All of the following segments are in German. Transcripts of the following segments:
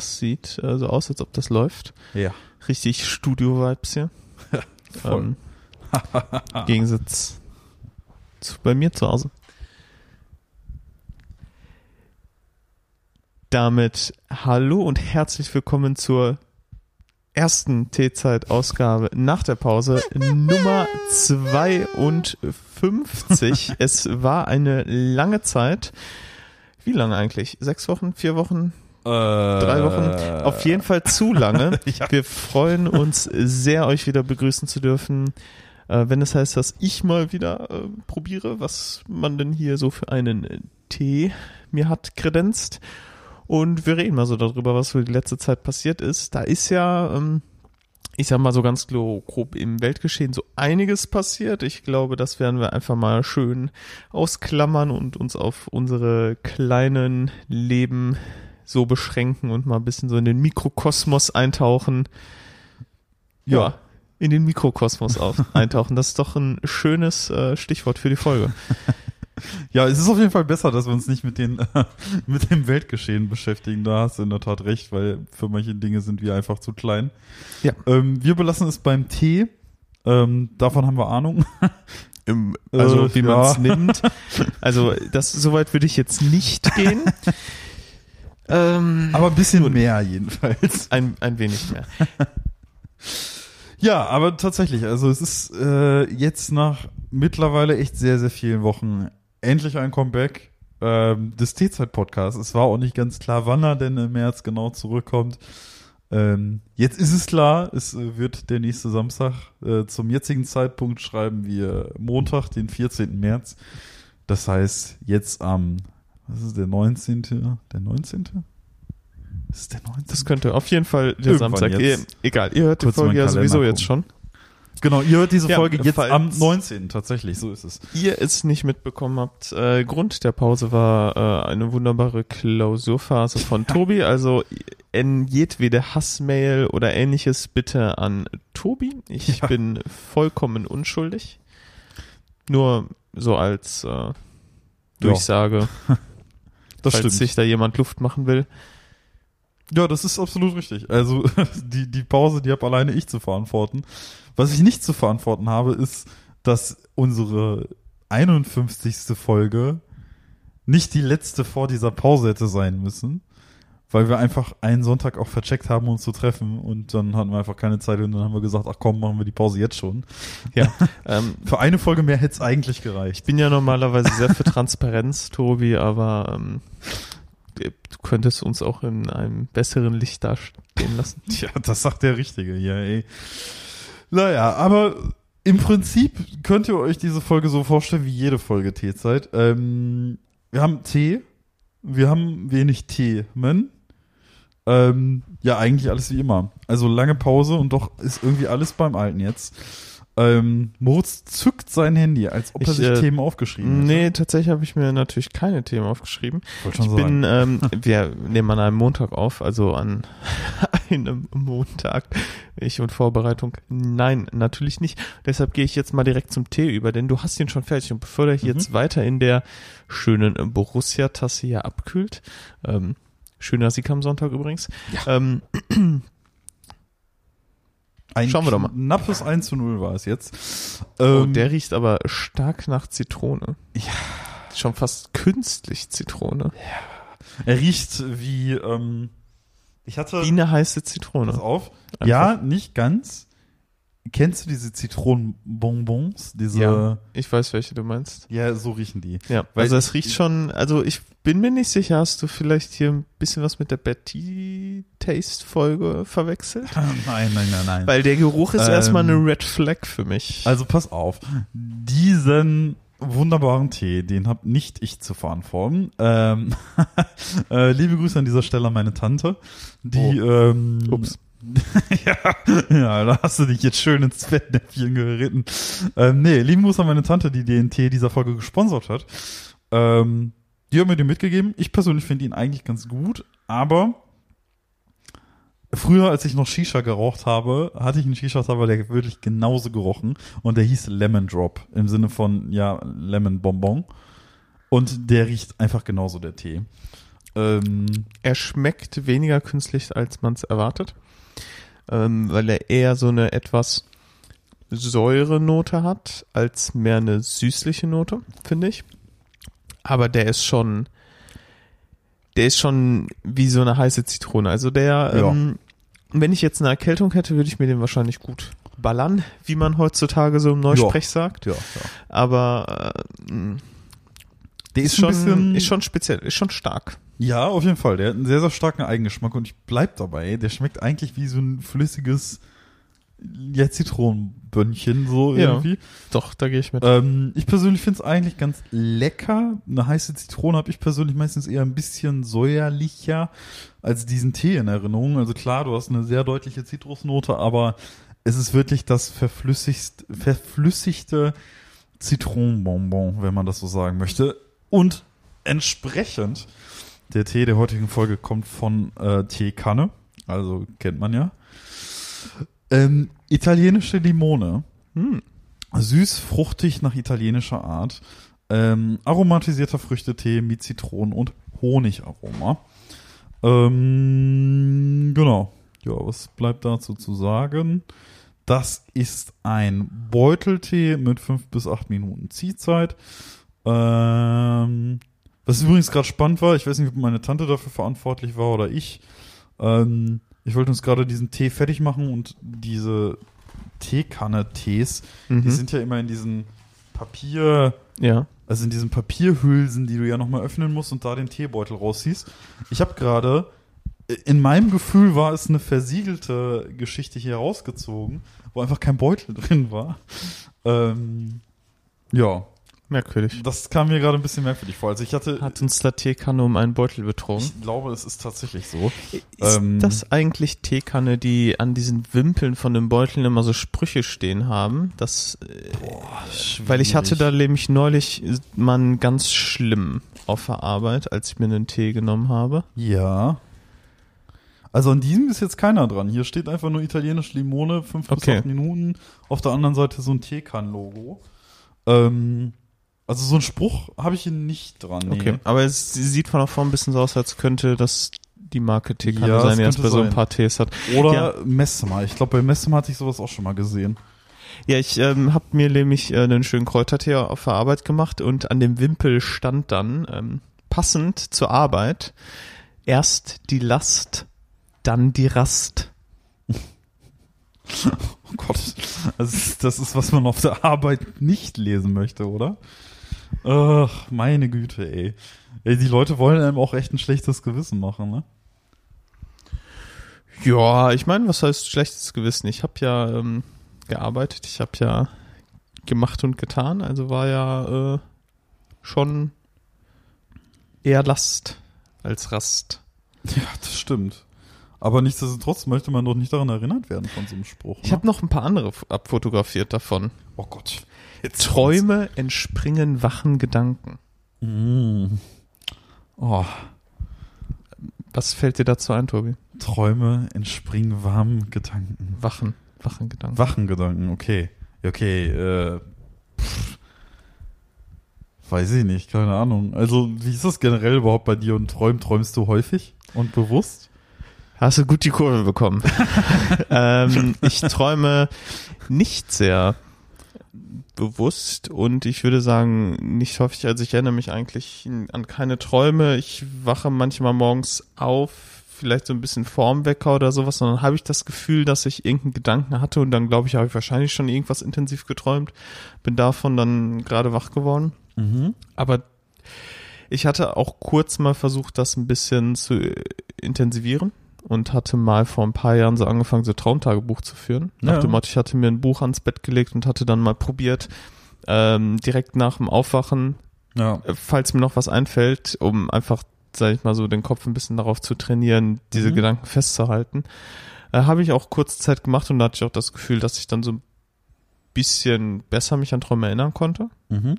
Das sieht äh, so aus, als ob das läuft. Ja. Richtig Studio-Vibes hier. Voll. Ähm, Gegensatz zu bei mir zu Hause. Damit hallo und herzlich willkommen zur ersten T-Zeit-Ausgabe nach der Pause Nummer 52. es war eine lange Zeit. Wie lange eigentlich? Sechs Wochen? Vier Wochen? Drei Wochen? Auf jeden Fall zu lange. Ja. Wir freuen uns sehr, euch wieder begrüßen zu dürfen. Äh, wenn es heißt, dass ich mal wieder äh, probiere, was man denn hier so für einen äh, Tee mir hat kredenzt. Und wir reden mal so darüber, was so die letzte Zeit passiert ist. Da ist ja, ähm, ich sag mal so ganz grob im Weltgeschehen so einiges passiert. Ich glaube, das werden wir einfach mal schön ausklammern und uns auf unsere kleinen Leben so beschränken und mal ein bisschen so in den Mikrokosmos eintauchen. Ja, Ja. in den Mikrokosmos auf, eintauchen. Das ist doch ein schönes äh, Stichwort für die Folge. Ja, es ist auf jeden Fall besser, dass wir uns nicht mit, den, mit dem Weltgeschehen beschäftigen. Da hast du in der Tat recht, weil für manche Dinge sind wir einfach zu klein. Ja. Ähm, wir belassen es beim Tee. Ähm, davon haben wir Ahnung. Im, also Äh, wie ja. man es nimmt. Also das soweit würde ich jetzt nicht gehen. Ähm, Aber ein bisschen mehr jedenfalls. ein, ein wenig mehr. Ja, aber tatsächlich, also es ist äh, jetzt nach mittlerweile echt sehr, sehr vielen Wochen endlich ein Comeback ähm, des T-Zeit-Podcasts. Es war auch nicht ganz klar, wann er denn im März genau zurückkommt. Ähm, jetzt ist es klar, es äh, wird der nächste Samstag. Äh, zum jetzigen Zeitpunkt schreiben wir Montag, den 14. März. Das heißt, jetzt am, was ist der 19.? Der 19.? Ist es der 19.? Das könnte auf jeden Fall der Irgendwann Samstag. jetzt. Eh, egal, ihr hört die Folge ja sowieso jetzt gucken. schon. Genau, ihr hört diese Ja, Folge jetzt am 19. Tatsächlich, so ist es. Ihr es nicht mitbekommen habt, äh, Grund der Pause war äh, eine wunderbare Klausurphase von Tobi. Also in jedwede Hassmail oder ähnliches bitte an Tobi. Ich Ja. bin vollkommen unschuldig. Nur so als äh, Durchsage, Das falls stimmt. sich da jemand Luft machen will. Ja, das ist absolut richtig. Also die, die Pause, die habe alleine ich zu verantworten. Was ich nicht zu verantworten habe, ist, dass unsere 51. Folge nicht die letzte vor dieser Pause hätte sein müssen, weil wir einfach einen Sonntag auch vercheckt haben, uns zu treffen und dann hatten wir einfach keine Zeit und dann haben wir gesagt, ach komm, machen wir die Pause jetzt schon. Ja, ähm, Für eine Folge mehr hätte es eigentlich gereicht. ich bin ja normalerweise sehr für Transparenz, Tobi, aber ähm, du könntest uns auch in einem besseren Licht dastehen lassen. Tja, das sagt der Richtige hier, ey. Naja, aber im Prinzip könnt ihr euch diese Folge so vorstellen wie jede Folge Teezeit. Ähm, wir haben Tee, wir haben wenig Themen. Ähm, ja, eigentlich alles wie immer. Also lange Pause und doch ist irgendwie alles beim Alten jetzt. Ähm, Moritz zückt sein Handy, als ob er Ich, sich äh, Themen aufgeschrieben hätte. Nee, tatsächlich habe ich mir natürlich keine Themen aufgeschrieben. Schon Ich bin, ähm, wir nehmen an einem Montag auf, also an einem Montag. Ich und Vorbereitung. Nein, natürlich nicht. Deshalb gehe ich jetzt mal direkt zum Tee über, denn du hast ihn schon fertig. Und bevor der Mhm. jetzt weiter in der schönen Borussia-Tasse hier abkühlt, ähm, schöner Sieg am Sonntag übrigens, ähm, Ein schauen wir doch mal. knappes 1 zu 0 war es jetzt. oh, Ähm, der riecht aber stark nach Zitrone. Ja. Schon fast künstlich Zitrone. Er riecht wie, ähm, ich hatte, Wie eine heiße Zitrone. pass auf, Einfach. ja, nicht ganz. Kennst du diese Zitronenbonbons? Diese, Ja. ja. Ich weiß, welche du meinst. so riechen die. Ja, Weil- also es riecht schon, also ich bin mir nicht sicher, hast du vielleicht hier ein bisschen was mit der Betty Taste Folge verwechselt? Nein, nein, nein, nein. Weil der Geruch ist Ähm, erstmal eine Red Flag für mich. Also pass auf, diesen wunderbaren Tee, den hab nicht ich zu verantworten. Ähm, äh, liebe Grüße an dieser Stelle an meine Tante, die ähm, Ups. ja, ja, da hast du dich jetzt schön ins Fettnäpfchen geritten. Ähm, nee, lieben Gruß an meine Tante, die den Tee dieser Folge gesponsert hat. Ähm, die hat mir den mitgegeben. Ich persönlich finde ihn eigentlich ganz gut, aber früher, als ich noch Shisha geraucht habe, hatte ich einen Shisha-Tabak, der wirklich genauso gerochen und der hieß Lemon Drop im Sinne von, ja, Lemon Bonbon. Und der riecht einfach genauso, der Tee. Ähm, Er schmeckt weniger künstlich, als man es erwartet, ähm, weil er eher so eine etwas Säurenote hat, als mehr eine süßliche Note, finde ich. Aber der ist schon, der ist schon wie so eine heiße Zitrone. Also der, Ja. ähm, wenn ich jetzt eine Erkältung hätte, würde ich mir den wahrscheinlich gut ballern, wie man heutzutage so im Neusprech sagt. ja, ja. Aber äh, Der ist, ist, schon, bisschen. ist schon speziell, ist schon stark. Ja, auf jeden Fall. Der hat einen sehr, sehr starken Eigengeschmack und ich bleib dabei. Der schmeckt eigentlich wie so ein flüssiges ja, Zitronenbönnchen, so Ja. irgendwie. Doch, da gehe ich mit. Ähm, ich persönlich finde es eigentlich ganz lecker. Eine heiße Zitrone habe ich persönlich meistens eher ein bisschen säuerlicher als diesen Tee in Erinnerung. Also klar, du hast eine sehr deutliche Zitrusnote, aber es ist wirklich das verflüssigst, verflüssigte Zitronenbonbon, wenn man das so sagen möchte. Und entsprechend, der Tee der heutigen Folge kommt von äh, Teekanne, also kennt man ja. Ähm, italienische Limone. Hm. Süß, fruchtig nach italienischer Art. Ähm, aromatisierter Früchtetee mit Zitronen- und Honigaroma. Ähm, genau. Ja, was bleibt dazu zu sagen? Das ist ein Beuteltee mit fünf bis acht Minuten Ziehzeit. Ähm, was übrigens gerade spannend war, ich weiß nicht, ob meine Tante dafür verantwortlich war oder ich. Ähm, ich wollte uns gerade diesen Tee fertig machen und diese Teekanne-Tees, die Mhm. sind ja immer in diesen Papier, Ja. also in diesen Papierhülsen, die du ja nochmal öffnen musst und da den Teebeutel rausziehst. Ich habe gerade, in meinem Gefühl war es eine versiegelte Geschichte hier rausgezogen, wo einfach kein Beutel drin war. Ähm, ja, Merkwürdig. das kam mir gerade ein bisschen merkwürdig vor. Also ich hatte, Hat uns der Teekanne um einen Beutel betrogen. ich glaube, es ist tatsächlich so. Ist ähm, das eigentlich Teekanne, die an diesen Wimpeln von den Beuteln immer so Sprüche stehen haben? Das, äh, weil ich hatte da nämlich neulich mal einen ganz schlimm auf der Arbeit, als ich mir einen Tee genommen habe. Ja. Also an diesem ist jetzt keiner dran. Hier steht einfach nur italienisch Limone, 5 bis Okay. 8 Minuten. Auf der anderen Seite so ein Teekan-Logo. Ähm, also so ein Spruch habe ich hier nicht dran. Nee. Okay. Aber es sieht von der Form ein bisschen so aus, als könnte das die Marke Teekanne Ja, sein, die könnte bei so ein paar Tees hat. Oder Ja. Messmer. Ich glaube, bei Messmer hatte ich sowas auch schon mal gesehen. Ja, ich ähm, habe mir nämlich äh, einen schönen Kräutertee auf der Arbeit gemacht und an dem Wimpel stand dann ähm, passend zur Arbeit erst die Last, dann die Rast. Oh Gott. Das ist, das ist, was man auf der Arbeit nicht lesen möchte, oder? Ach, meine Güte, ey. ey. Die Leute wollen einem auch echt ein schlechtes Gewissen machen, ne? Ja, ich meine, was heißt schlechtes Gewissen? Ich habe ja ähm, gearbeitet, ich habe ja gemacht und getan, also war ja äh, schon eher Last als Rast. Ja, das stimmt. Aber nichtsdestotrotz möchte man doch nicht daran erinnert werden von so einem Spruch. Ich ne? habe noch ein paar andere abfotografiert davon. Oh Gott. Träume entspringen wachen Gedanken. Mm. Oh, Was fällt dir dazu ein, Tobi? Träume entspringen warmen Gedanken. Wachen, wachen Gedanken. Wachen Gedanken, okay. Okay, äh. Pff. Weiß ich nicht, keine Ahnung. Also, wie ist das generell überhaupt bei dir und träumen? Träumst du häufig und bewusst? Hast du gut die Kurve bekommen. ähm, ich träume nicht sehr bewusst und ich würde sagen, nicht häufig, also ich erinnere mich eigentlich an keine Träume. Ich wache manchmal morgens auf, vielleicht so ein bisschen vorm Wecker oder sowas, und dann habe ich das Gefühl, dass ich irgendeinen Gedanken hatte und dann glaube ich, habe ich wahrscheinlich schon irgendwas intensiv geträumt, bin davon dann gerade wach geworden. Mhm. Aber ich hatte auch kurz mal versucht, das ein bisschen zu intensivieren und hatte mal vor ein paar Jahren so angefangen, so Traumtagebuch zu führen. Nach Ja. dem Motto, ich hatte mir ein Buch ans Bett gelegt und hatte dann mal probiert, ähm, direkt nach dem Aufwachen, Ja. äh, falls mir noch was einfällt, um einfach, sag ich mal so, den Kopf ein bisschen darauf zu trainieren, diese Mhm. Gedanken festzuhalten. Äh, Habe ich auch kurze Zeit gemacht und da hatte ich auch das Gefühl, dass ich dann so ein bisschen besser mich an Träume erinnern konnte. Mhm.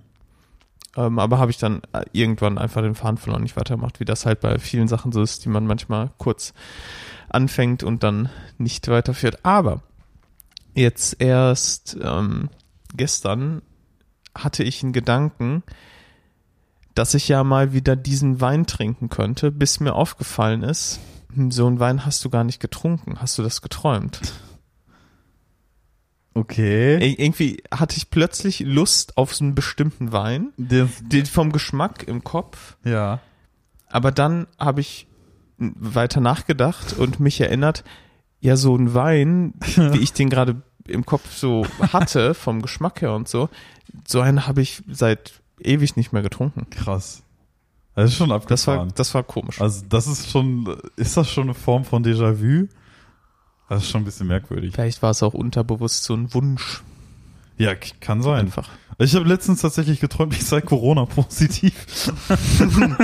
Ähm, aber habe ich dann äh, irgendwann einfach den Faden verloren, nicht weitergemacht, wie das halt bei vielen Sachen so ist, die man manchmal kurz anfängt und dann nicht weiterführt. Aber jetzt erst ähm, gestern hatte ich einen Gedanken, dass ich ja mal wieder diesen Wein trinken könnte, bis mir aufgefallen ist, hm, so einen Wein hast du gar nicht getrunken. Hast du das geträumt? Okay. Ir irgendwie hatte ich plötzlich Lust auf so einen bestimmten Wein, Den, den vom Geschmack im Kopf, ja. aber dann habe ich weiter nachgedacht und mich erinnert, ja, so ein Wein, wie ich den gerade im Kopf so hatte, vom Geschmack her und so, so einen habe ich seit ewig nicht mehr getrunken. Krass. Das ist schon Das war, abgefahren. das war komisch. also das ist schon, ist das schon eine Form von Déjà-vu? Das ist schon ein bisschen merkwürdig. Vielleicht war es auch unterbewusst so ein Wunsch. Ja, kann sein. Einfach. Ich habe letztens tatsächlich geträumt, ich sei Corona-positiv.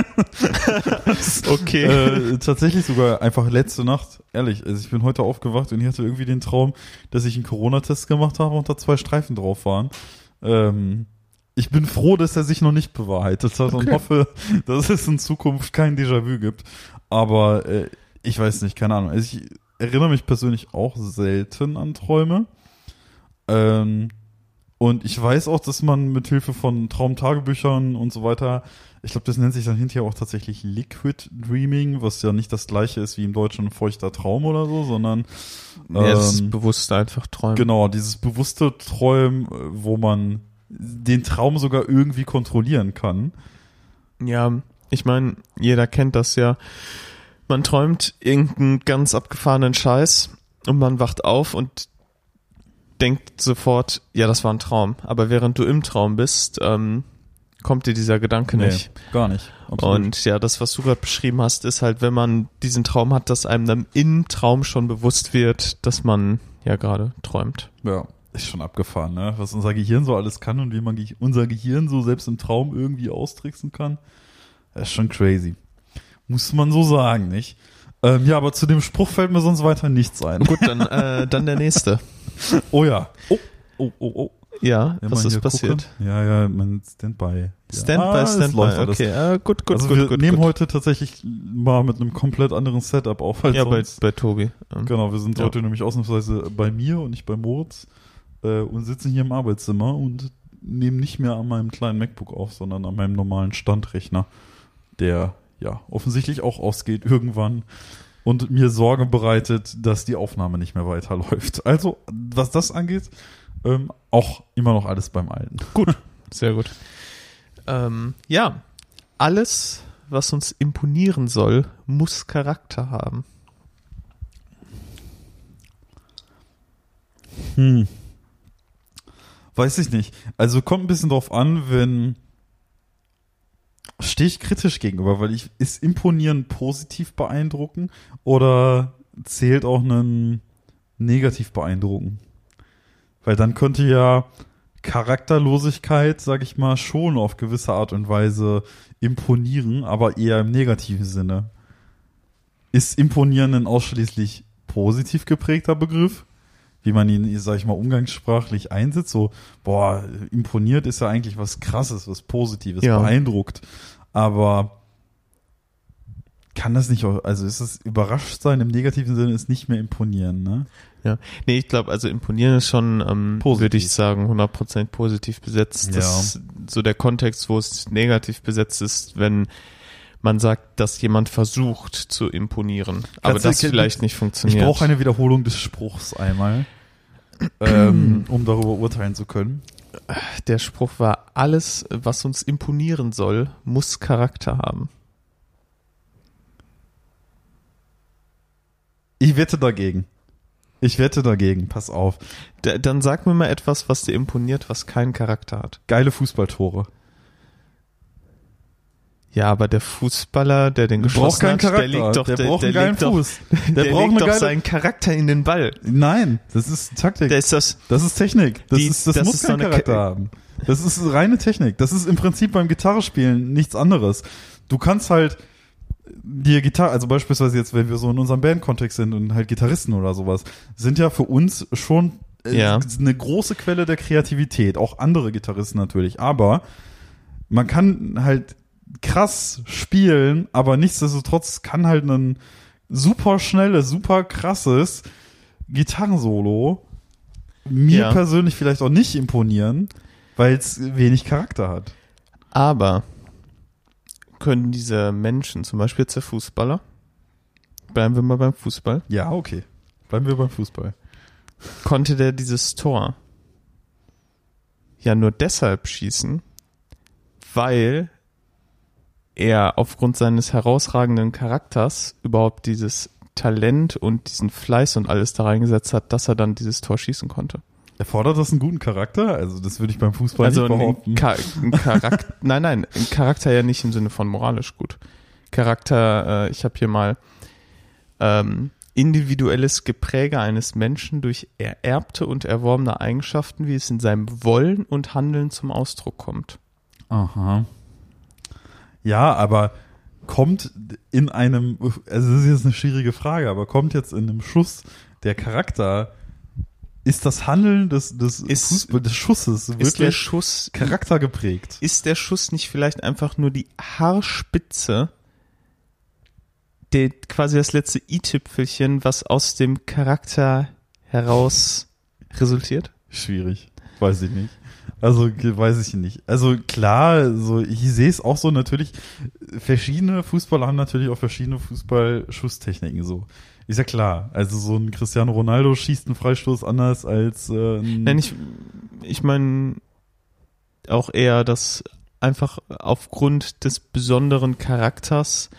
Okay. äh, tatsächlich sogar einfach letzte Nacht, ehrlich. Also ich bin heute aufgewacht und ich hatte irgendwie den Traum, dass ich einen Corona-Test gemacht habe und da zwei Streifen drauf waren. Ähm, ich bin froh, dass er sich noch nicht bewahrheitet hat und Okay. hoffe, dass es in Zukunft kein Déjà-vu gibt. Aber äh, ich weiß nicht, keine Ahnung. Also ich erinnere mich persönlich auch selten an Träume. Ähm, und ich weiß auch, dass man mit Hilfe von Traumtagebüchern und so weiter, ich glaube, das nennt sich dann hinterher auch tatsächlich Liquid Dreaming, was ja nicht das gleiche ist wie im Deutschen feuchter Traum oder so, sondern ja, das ist ähm, bewusst einfach träumen. genau, dieses bewusste Träumen, äh, wo man den Traum sogar irgendwie kontrollieren kann. Ja, ich meine, jeder kennt das ja. Man träumt irgendeinen ganz abgefahrenen Scheiß und man wacht auf und denkt sofort, ja, das war ein Traum. Aber während du im Traum bist, ähm, kommt dir dieser Gedanke nicht. gar nicht. Absolut. Und ja, das, was du gerade beschrieben hast, ist halt, wenn man diesen Traum hat, dass einem dann im Traum schon bewusst wird, dass man ja gerade träumt. Ja, ist schon abgefahren, ne? Was unser Gehirn so alles kann und wie man unser Gehirn so selbst im Traum irgendwie austricksen kann. Das ist schon crazy. Muss man so sagen, nicht? Ähm, ja, aber zu dem Spruch fällt mir sonst weiter nichts ein. Gut, dann, äh, dann der nächste. Oh ja. Oh, oh, oh, oh. Ja, Ja, was ist passiert? gucken. Ja, ja, mein Standby. Ja. Standby, Ah, es Standby. läuft alles. Okay, äh, gut, gut, also gut, wir gut. nehmen gut. heute tatsächlich mal mit einem komplett anderen Setup auf als ja, bei, sonst. bei Tobi. Ähm, Genau, wir sind Ja. heute nämlich ausnahmsweise bei mir und nicht bei Moritz äh, und sitzen hier im Arbeitszimmer und nehmen nicht mehr an meinem kleinen MacBook auf, sondern an meinem normalen Standrechner, der ja offensichtlich auch ausgeht irgendwann und mir Sorge bereitet, dass die Aufnahme nicht mehr weiterläuft. Also, was das angeht, ähm, auch immer noch alles beim Alten. Sehr gut. Ähm, ja, alles, was uns imponieren soll, muss Charakter haben. Hm. Weiß ich nicht. Also kommt ein bisschen drauf an, wenn stehe ich kritisch gegenüber, weil ich ist imponieren positiv beeindrucken oder zählt auch einen negativ beeindrucken? Weil dann könnte ja Charakterlosigkeit, sag ich mal, schon auf gewisse Art und Weise imponieren, aber eher im negativen Sinne. Ist imponieren ein ausschließlich positiv geprägter Begriff? Wie man ihn, sag ich mal, umgangssprachlich einsetzt. So, boah, imponiert ist ja eigentlich was Krasses, was Positives, Ja. beeindruckt. Aber kann das nicht, auch, also ist das überrascht sein im negativen Sinne ist nicht mehr imponieren, ne? Ja. Nee, ich glaube, also imponieren ist schon, ähm, würde ich sagen, 100% positiv besetzt. Das ist so der Kontext, wo es negativ besetzt ist, wenn man sagt, dass jemand versucht zu imponieren, aber Kannst du- das vielleicht nicht Ich funktioniert. brauche eine Wiederholung des Spruchs einmal, ähm, um darüber urteilen zu können. Der Spruch war, alles, was uns imponieren soll, muss Charakter haben. Ich wette dagegen. Ich wette dagegen, pass auf. D dann sag mir mal etwas, was dir imponiert, was keinen Charakter hat. Geile Fußballtore. Ja, aber der Fußballer, der den Der geschossen hat, Charakter. der legt doch, der, braucht einen der geilen legt doch, Fuß. Der, Der, braucht legt doch geile seinen Charakter in den Ball. Nein, das ist Taktik. Der ist das, Das ist Technik. Das, Die- ist, das, das muss ist keinen so Charakter Ke- haben. Das ist reine Technik. Das ist im Prinzip beim Gitarrespielen nichts anderes. Du kannst halt dir Gitarre, also beispielsweise jetzt, wenn wir so in unserem Bandkontext sind und halt Gitarristen oder sowas, sind ja für uns schon äh, Ja. eine große Quelle der Kreativität. Auch andere Gitarristen natürlich. Aber man kann halt krass spielen, aber nichtsdestotrotz kann halt ein super schnelles, super krasses Gitarrensolo mir Ja. persönlich vielleicht auch nicht imponieren, weil es wenig Charakter hat. aber können diese Menschen, zum Beispiel jetzt der Fußballer, bleiben wir mal beim Fußball, Ja, okay. Bleiben wir beim Fußball. konnte der dieses Tor ja nur deshalb schießen, weil er aufgrund seines herausragenden Charakters überhaupt dieses Talent und diesen Fleiß und alles da reingesetzt hat, dass er dann dieses Tor schießen konnte. Erfordert das einen guten Charakter? Also, das würde ich beim Fußball also nicht behaupten. Ein Charakter, nein, nein, ein Charakter ja nicht im Sinne von moralisch gut. Charakter, äh, ich habe hier mal ähm, individuelles Gepräge eines Menschen durch ererbte und erworbene Eigenschaften, wie es in seinem Wollen und Handeln zum Ausdruck kommt. Aha. Ja, aber kommt in einem, also das ist jetzt eine schwierige Frage, aber kommt jetzt in einem Schuss der Charakter, ist das Handeln des, des, Ist- Fußball, des Schusses Ist der wirklich Schuss Charakter geprägt? ist der Schuss nicht vielleicht einfach nur die Haarspitze, der quasi das letzte i-Tüpfelchen, was aus dem Charakter heraus resultiert? Schwierig. Weiß ich nicht. Also weiß ich nicht. Also klar, so ich sehe es auch so natürlich. Verschiedene Fußballer haben natürlich auch verschiedene Fußballschusstechniken. So ist ja klar. Also so ein Cristiano Ronaldo schießt einen Freistoß anders als äh, ein Nein, ich, ich meine auch eher, dass einfach aufgrund des besonderen Charakters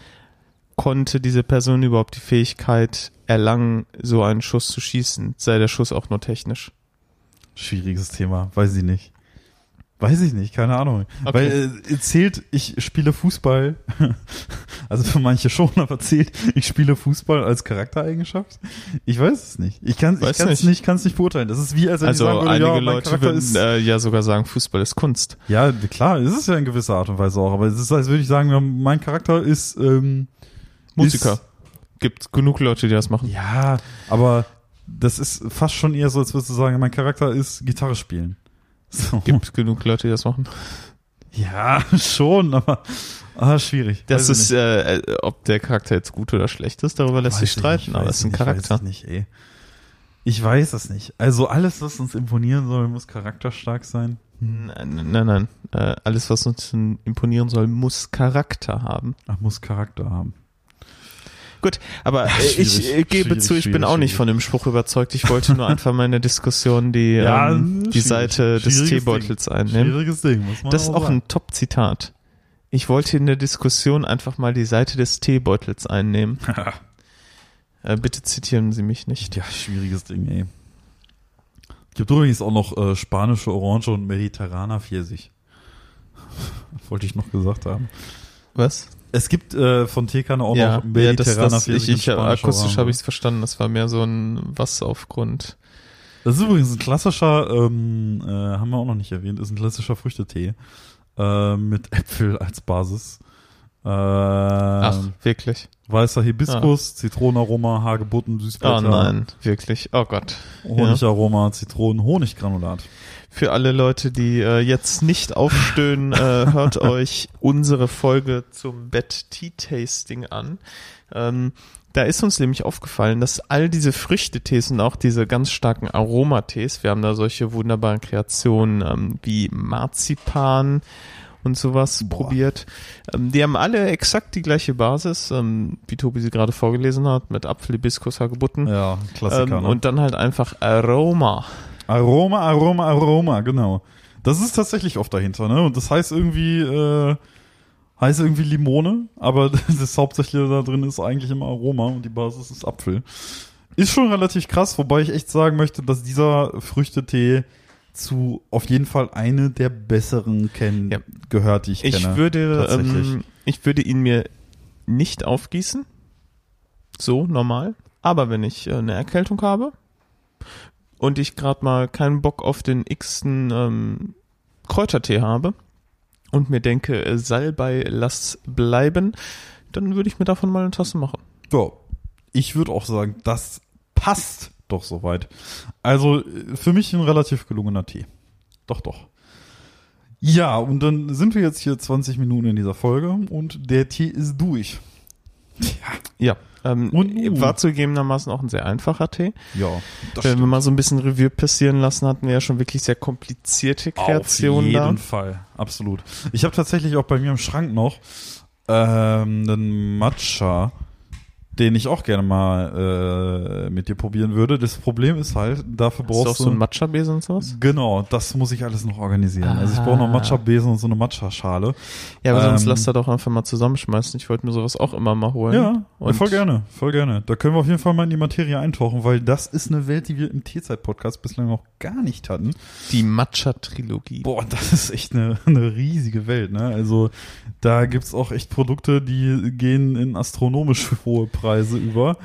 konnte diese Person überhaupt die Fähigkeit erlangen, so einen Schuss zu schießen, sei der Schuss auch nur technisch. schwieriges Thema. Weiß ich nicht. Weiß ich nicht, keine Ahnung. Okay. Weil äh, zählt, ich spiele Fußball, also für manche schon, aber zählt, ich spiele Fußball als Charaktereigenschaft? Ich weiß es nicht. Ich kann es nicht. nicht, kann's nicht beurteilen. Das ist wie, als wenn Also ich sagen würde, einige ja, Leute würden ist, äh, ja sogar sagen, Fußball ist Kunst. Ja, klar, es ist ja in gewisser Art und Weise auch, aber es ist, als würde ich sagen, mein Charakter ist, ähm, Musiker. Ist, Gibt genug Leute, die das machen. ja, aber das ist fast schon eher so, als würdest du sagen, mein Charakter ist Gitarre spielen. So. Gibt genug Leute, die das machen. Ja, schon, aber ah, schwierig. Das Weiß ist, äh, äh, ob der Charakter jetzt gut oder schlecht ist, darüber lässt Weiß sich ich streiten, nicht, aber weiß es ist ein ich nicht, Charakter. Weiß ich nicht, ey. Ich weiß es nicht. Also alles, was uns imponieren soll, muss charakterstark sein. Nein, nein, nein. Äh, alles, was uns imponieren soll, muss Charakter haben. Ach, muss Charakter haben. Gut, aber äh, Schwierig, ich äh, gebe zu, ich bin auch nicht von dem Spruch überzeugt. Ich wollte nur einfach mal in der Diskussion die, Ja, ähm, die. Seite des Teebeutels einnehmen. Schwieriges Ding, muss man Das ist auch sagen. ein Top-Zitat. Ich wollte in der Diskussion einfach mal die Seite des Teebeutels einnehmen. Äh, bitte zitieren Sie mich nicht. Ja, schwieriges Ding, ey. Gibt übrigens auch noch äh, spanische Orange und mediterraner Pfirsich. Wollte ich noch gesagt haben. Was? Es gibt äh, von Teekanne auch noch ja, das, das, ich, ich, spanische akustisch habe ich es verstanden. Das war mehr so ein was aufgrund. Das ist übrigens ein klassischer, ähm, äh, haben wir auch noch nicht erwähnt, ist ein klassischer Früchtetee äh, mit Äpfel als Basis. Ach, wirklich? Weißer Hibiskus, Zitronenaroma, Hagebutten, Süßblätter, Oh nein, wirklich. Oh Gott. Honigaroma, Zitronen, Honiggranulat. Für alle Leute, die äh, jetzt nicht aufstöhnen, äh, hört euch unsere Folge zum Bad Tea Tasting an. Ähm, da ist uns nämlich aufgefallen, dass all diese Früchtetees und auch diese ganz starken Aromatees, wir haben da solche wunderbaren Kreationen ähm, wie Marzipan und sowas Boah. probiert. Ähm, die haben alle exakt die gleiche Basis, ähm, wie Tobi sie gerade vorgelesen hat, mit Apfel, Hibiskus, Hagebutten. Ja, Klassiker. ähm, ne? Und dann halt einfach Aroma. Aroma, Aroma, Aroma, genau. Das ist tatsächlich oft dahinter, ne? Und das heißt irgendwie, äh, heißt irgendwie Limone, aber das Hauptsächliche da drin ist eigentlich immer Aroma und die Basis ist Apfel. Ist schon relativ krass, wobei ich echt sagen möchte, dass dieser Früchtetee zu auf jeden Fall eine der besseren kennen Ja. gehört, die ich, Ich kenne. würde, ähm, ich würde ihn mir nicht aufgießen. So, normal. Aber wenn ich äh, eine Erkältung habe und ich gerade mal keinen Bock auf den x-ten ähm, Kräutertee habe und mir denke, äh, Salbei lass bleiben, dann würde ich mir davon mal eine Tasse machen. Ja, ich würde auch sagen, das passt doch soweit. Also für mich ein relativ gelungener Tee. Doch, doch. Ja, und dann sind wir jetzt hier 20 Minuten in dieser Folge und der Tee ist durch. Ja. Ähm, Und nun? war zugegebenermaßen auch ein sehr einfacher Tee. Ja, Wenn wir mal so ein bisschen Revue passieren lassen, hatten wir ja schon wirklich sehr komplizierte Kreationen Auf da. jeden Fall, absolut. Ich habe tatsächlich auch bei mir im Schrank noch ähm, einen Matcha, den ich auch gerne mal äh, mit dir probieren würde. Das Problem ist halt, dafür Hast du auch brauchst so einen Matcha-Besen und sowas? Genau, das muss ich alles noch organisieren. Also ich brauche noch Ah. Matcha-Besen und so eine Matcha-Schale. Ja, aber sonst Ähm, lass da doch einfach mal zusammenschmeißen. Ich wollte mir sowas auch immer mal holen. Ja, Und- voll gerne, voll gerne. Da können wir auf jeden Fall mal in die Materie eintauchen, weil das ist eine Welt, die wir im T-Zeit-Podcast bislang noch gar nicht hatten. Die Matcha-Trilogie. Boah, das ist echt eine, eine riesige Welt, ne? Also da gibt's auch echt Produkte, die gehen in astronomisch hohe Preise über.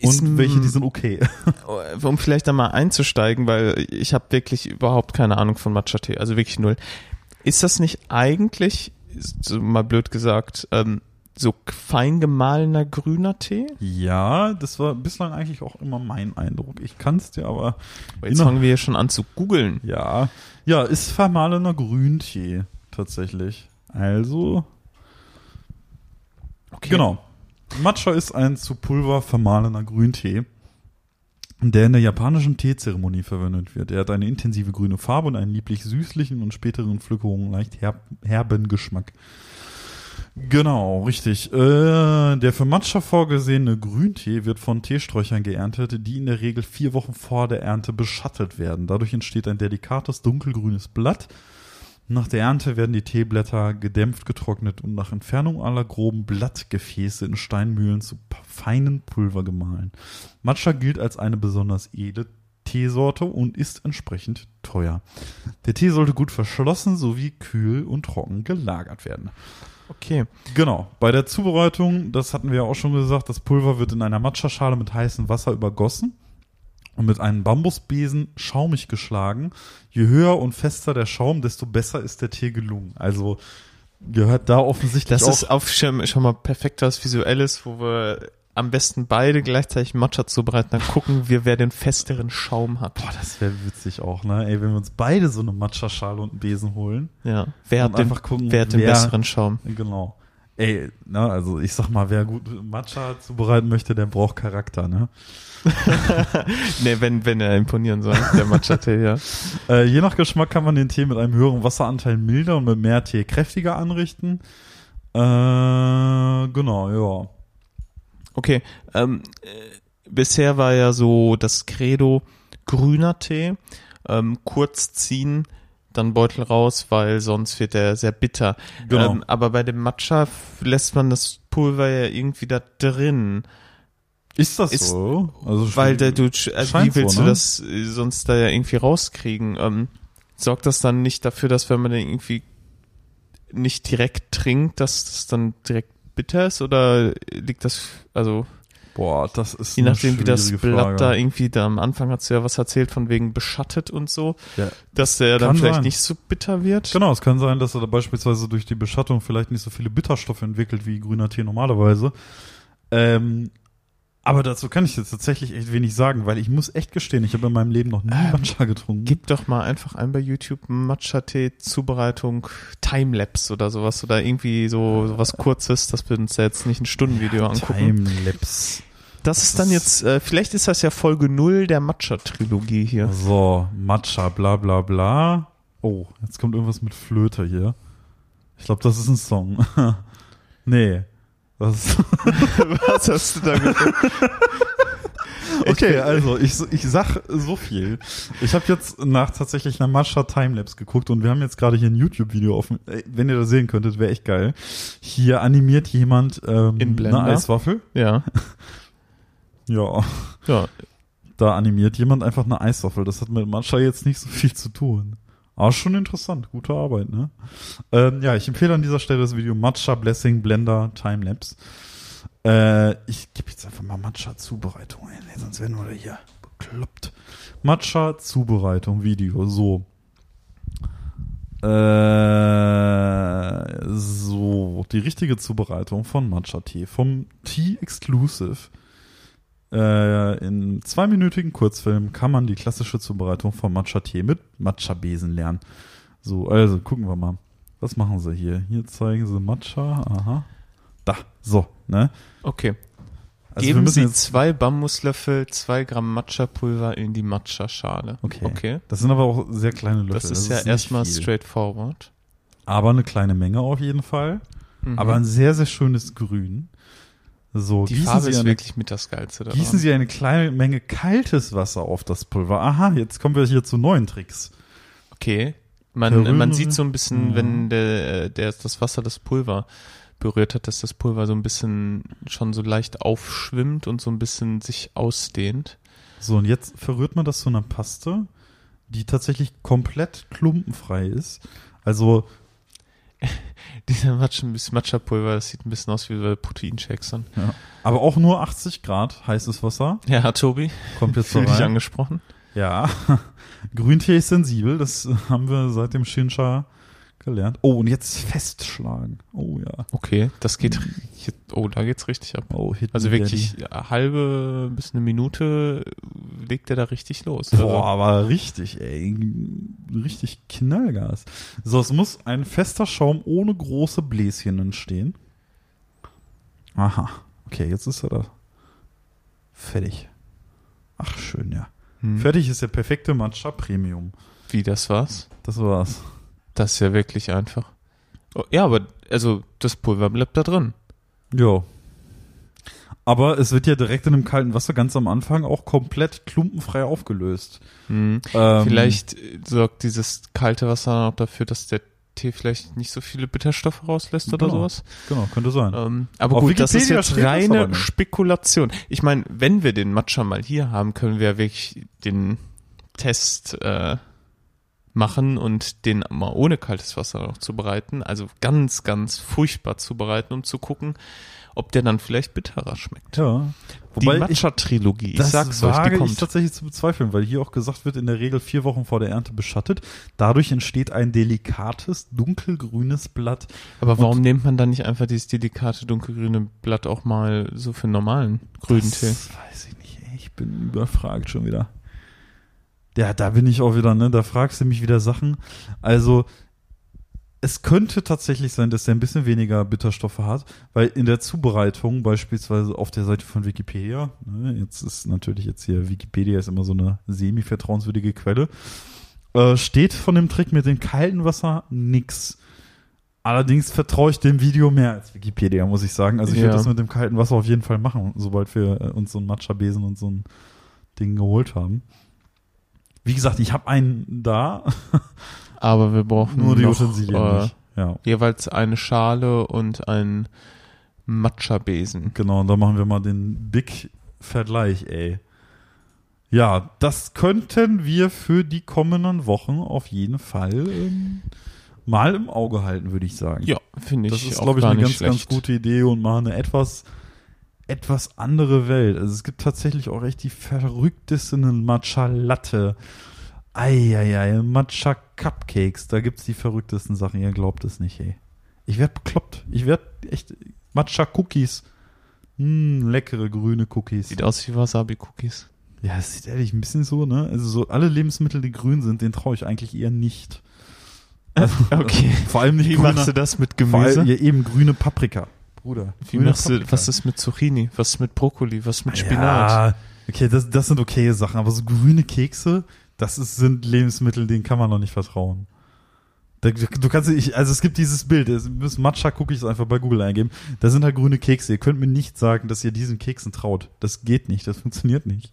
Ist Und welche, die sind okay. um vielleicht da mal einzusteigen, weil ich habe wirklich überhaupt keine Ahnung von Matcha-Tee, also wirklich null. Ist das nicht eigentlich, so mal blöd gesagt, ähm, so fein gemahlener grüner Tee? Ja, das war bislang eigentlich auch immer mein Eindruck. Ich kann's dir aber. Jetzt fangen wir hier schon an zu googeln. Ja, ja, ist vermahlener Grüntee tatsächlich. Also, Okay. genau. Matcha ist ein zu Pulver vermahlener Grüntee, der in der japanischen Teezeremonie verwendet wird. Er hat eine intensive grüne Farbe und einen lieblich süßlichen und späteren Pflückungen leicht herb, herben Geschmack. Genau, richtig. Äh, der für Matcha vorgesehene Grüntee wird von Teesträuchern geerntet, die in der Regel vier Wochen vor der Ernte beschattet werden. Dadurch entsteht ein delikates dunkelgrünes Blatt. Nach der Ernte werden die Teeblätter gedämpft, getrocknet und nach Entfernung aller groben Blattgefäße in Steinmühlen zu feinen Pulver gemahlen. Matcha gilt als eine besonders edle Teesorte und ist entsprechend teuer. Der Tee sollte gut verschlossen sowie kühl und trocken gelagert werden. Okay. Genau. Bei der Zubereitung, das hatten wir ja auch schon gesagt, das Pulver wird in einer Matcha-Schale mit heißem Wasser übergossen und mit einem Bambusbesen schaumig geschlagen. Je höher und fester der Schaum, desto besser ist der Tee gelungen. Also gehört da offensichtlich Das auch. ist auf schon, schon mal perfekt was Visuelles, wo wir am besten beide gleichzeitig Matcha zubereiten, dann gucken wir, wer den festeren Schaum hat. boah, das wäre witzig auch, ne? Ey, wenn wir uns beide so eine Matcha-Schale und einen Besen holen. Ja. Wer hat den, gucken, wer hat den wer- besseren Schaum? Genau. Ey, ne, also ich sag mal, wer gut Matcha zubereiten möchte, der braucht Charakter, ne? nee, wenn, wenn er imponieren soll, der Matcha-Tee, ja. Äh, je nach Geschmack kann man den Tee mit einem höheren Wasseranteil milder und mit mehr Tee kräftiger anrichten. Äh, genau, ja. Okay, ähm, äh, bisher war ja so das Credo grüner Tee, ähm, kurz ziehen, dann Beutel raus, weil sonst wird er sehr bitter. Genau. Ähm, aber bei dem Matcha lässt man das Pulver ja irgendwie da drin, Ist das Ist- so? Also weil der, du, also wie willst so, du ne? das äh, sonst da ja irgendwie rauskriegen? Ähm, sorgt das dann nicht dafür, dass wenn man den irgendwie nicht direkt trinkt, dass das dann direkt bitter ist oder liegt das, also Boah, das ist Je nachdem, wie das Blatt da irgendwie, da am Anfang hast du ja was erzählt von wegen beschattet und so, Ja. dass der dann Kann vielleicht sein. nicht so bitter wird. Genau, es kann sein, dass er da beispielsweise durch die Beschattung vielleicht nicht so viele Bitterstoffe entwickelt wie grüner Tee normalerweise. Ähm, aber dazu kann ich jetzt tatsächlich echt wenig sagen, weil ich muss echt gestehen, ich habe in meinem Leben noch nie Ähm, Matcha getrunken. Gib doch mal einfach ein bei YouTube Matcha-Tee Zubereitung Timelapse oder sowas oder irgendwie so, so was kurzes, dass wir uns jetzt nicht ein Stundenvideo angucken. Timelapse. Das ist dann jetzt, äh, vielleicht ist das ja Folge null der Matcha-Trilogie hier. So, Matcha, bla bla bla. Oh, jetzt kommt irgendwas mit Flöte hier. Ich glaube, das ist ein Song. nee. Ist Was hast du da gesagt? okay, also ich, ich sag so viel. Ich habe jetzt nach tatsächlich einer Matcha Timelapse geguckt und wir haben jetzt gerade hier ein YouTube-Video offen. Wenn ihr das sehen könntet, wäre echt geil. Hier animiert jemand ähm, In Blender? eine Eiswaffel. Ja, Ja, ja. da animiert jemand einfach eine Eiswaffel. Das hat mit Matcha jetzt nicht so viel zu tun. Aber schon interessant, gute Arbeit, ne? Ähm, ja, ich empfehle an dieser Stelle das Video Matcha Blessing Blender Timelapse. Äh, ich gebe jetzt einfach mal Matcha Zubereitung ein, sonst werden wir hier bekloppt. Matcha Zubereitung Video, so. Äh, so, die richtige Zubereitung von Matcha Tee vom Tea Exclusive. Äh, in zweiminütigen Kurzfilm kann man die klassische Zubereitung von Matcha-Tee mit Matcha-Besen lernen. So, also gucken wir mal. Was machen sie hier? Hier zeigen sie Matcha. Aha. Da, so, ne? Okay. Also Geben Sie zwei Bambuslöffel, zwei Gramm Matcha-Pulver in die Matcha-Schale. okay. Okay. Das sind aber auch sehr kleine Löffel. Das ist ja nicht erstmal viel. straightforward. Aber eine kleine Menge auf jeden Fall. Mhm. aber ein sehr, sehr schönes Grün. So, Die gießen Farbe Sie ist eine, wirklich mit das Geilste daran. gießen Sie eine kleine Menge kaltes Wasser auf das Pulver. Aha, jetzt kommen wir hier zu neuen Tricks. Okay. Man, man sieht so ein bisschen, Ja. wenn der, der das Wasser das Pulver berührt hat, dass das Pulver so ein bisschen schon so leicht aufschwimmt und so ein bisschen sich ausdehnt. So, und jetzt verrührt man das zu einer Paste, die tatsächlich komplett klumpenfrei ist. Also, Dieser Matcha, Matcha-Pulver, das sieht ein bisschen aus wie bei Proteinshakes dann. ja. aber auch nur 80 Grad heißes Wasser. Ja, Tobi, Kommt jetzt so fühl dich rein. angesprochen. Ja, Grüntee ist sensibel, das haben wir seit dem Shinsha gelernt. Oh, und jetzt festschlagen. Oh ja. Okay, das geht, oh, da geht's richtig ab. Oh, Hit Also wirklich Daddy. halbe bis eine Minute legt er da richtig los. Also, Boah, aber richtig, ey. Richtig Knallgas. So, es muss ein fester Schaum ohne große Bläschen entstehen. Aha. Okay, jetzt ist er da. Fertig. Ach, schön, ja. hm, Fertig ist der perfekte Matcha Premium. Wie, das war's? Das war's. Das ist ja wirklich einfach. Oh, ja, aber, also, das Pulver bleibt da drin. Ja. Aber es wird ja direkt in dem kalten Wasser ganz am Anfang auch komplett klumpenfrei aufgelöst. Hm. Ähm, Vielleicht sorgt dieses kalte Wasser noch dafür, dass der Tee vielleicht nicht so viele Bitterstoffe rauslässt oder Genau. sowas. Genau, könnte sein. Ähm, aber Auf gut, das ist Wikipedia jetzt das reine. Spekulation. Ich meine, wenn wir den Matcha mal hier haben, können wir wirklich den Test äh, machen und den mal ohne kaltes Wasser noch zubereiten. Also ganz, ganz furchtbar zubereiten, um zu gucken, ob der dann vielleicht bitterer schmeckt. ja. die Wobei ich, Matcha-Trilogie, ich das sag's euch, die ich kommt. tatsächlich zu bezweifeln, weil hier auch gesagt wird, in der Regel vier Wochen vor der Ernte beschattet. Dadurch entsteht ein delikates, dunkelgrünes Blatt. Aber warum nimmt man dann nicht einfach dieses delikate dunkelgrüne Blatt auch mal so für normalen grünen Tee? Das weiß ich nicht. Ich bin überfragt schon wieder. Ja, da bin ich auch wieder, ne? Da fragst du mich wieder Sachen. Also, es könnte tatsächlich sein, dass der ein bisschen weniger Bitterstoffe hat, weil in der Zubereitung, beispielsweise auf der Seite von Wikipedia, ne, jetzt ist natürlich jetzt hier, Wikipedia ist immer so eine semi-vertrauenswürdige Quelle, äh, steht von dem Trick mit dem kalten Wasser nix. Allerdings vertraue ich dem Video mehr als Wikipedia, muss ich sagen. Also ich Ja. werde das mit dem kalten Wasser auf jeden Fall machen, sobald wir äh, uns so einen Matcha-Besen und so ein Ding geholt haben. Wie gesagt, ich habe einen da, Aber wir brauchen nur die noch, Utensilien äh, nicht. Ja, jeweils eine Schale und ein Matcha-Besen. genau. Und da machen wir mal den Big-Vergleich, ey. Ja, das könnten wir für die kommenden Wochen auf jeden Fall ähm, mal im Auge halten, würde ich sagen. Ja, finde ich Das ist, glaube ich, eine ganz, ganz schlecht. gute Idee und mal eine etwas, etwas andere Welt. Also es gibt tatsächlich auch echt die verrücktesten Matcha Latte. Eieiei, Matcha Cupcakes. Da gibt's die verrücktesten Sachen. Ihr glaubt es nicht, ey. Ich werd bekloppt. Ich werd echt Matcha Cookies. Hm, leckere grüne Cookies. Sieht aus wie Wasabi-Cookies. Ja, es sieht ehrlich ein bisschen so, ne? Also so alle Lebensmittel, die grün sind, den traue ich eigentlich eher nicht. Also, Okay. Vor allem nicht Wie grüner- machst du das mit allem, Gemüse? ja, eben grüne Paprika. Bruder. Wie grüne machst du, Paprika. was ist mit Zucchini? Was ist mit Brokkoli? Was ist mit Spinat? Ja, okay, das, das sind okay Sachen, aber so grüne Kekse, das ist, sind Lebensmittel, denen kann man noch nicht vertrauen. Du kannst, ich, also es gibt dieses Bild, ihr müsst Matcha-Cookies einfach bei Google eingeben. Da sind halt grüne Kekse. Ihr könnt mir nicht sagen, dass ihr diesen Keksen traut. Das geht nicht, das funktioniert nicht.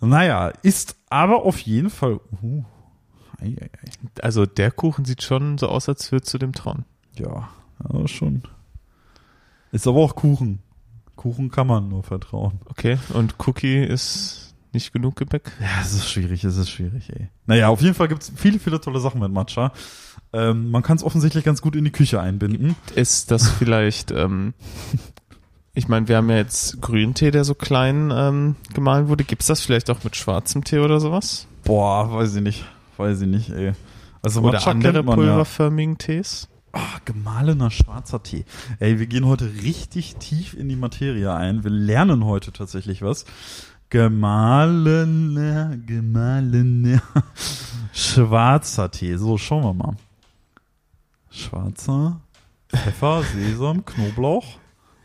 Naja, ist aber auf jeden Fall. Uh, ei, ei, ei. Also der Kuchen sieht schon so aus, als würdest du dem trauen. Ja, aber schon. Ist aber auch Kuchen. Kuchen kann man nur vertrauen. Okay, und Cookie ist nicht genug Gebäck? Ja, es ist schwierig, es ist schwierig, ey. Naja, auf jeden Fall gibt's viele, viele tolle Sachen mit Matcha. Ähm, man kann es offensichtlich ganz gut in die Küche einbinden. Ist das vielleicht, ähm, ich meine, wir haben ja jetzt Grüntee, der so klein ähm, gemahlen wurde. Gibt's das vielleicht auch mit schwarzem Tee oder sowas? Boah, weiß ich nicht. Weiß ich nicht, ey. Also Oder Matcha andere man ja. pulverförmigen Tees? Ah, gemahlener schwarzer Tee. Ey, wir gehen heute richtig tief in die Materie ein. Wir lernen heute tatsächlich was. Gemahlener, gemahlener schwarzer Tee. So, schauen wir mal. Schwarzer Pfeffer, Sesam, Knoblauch.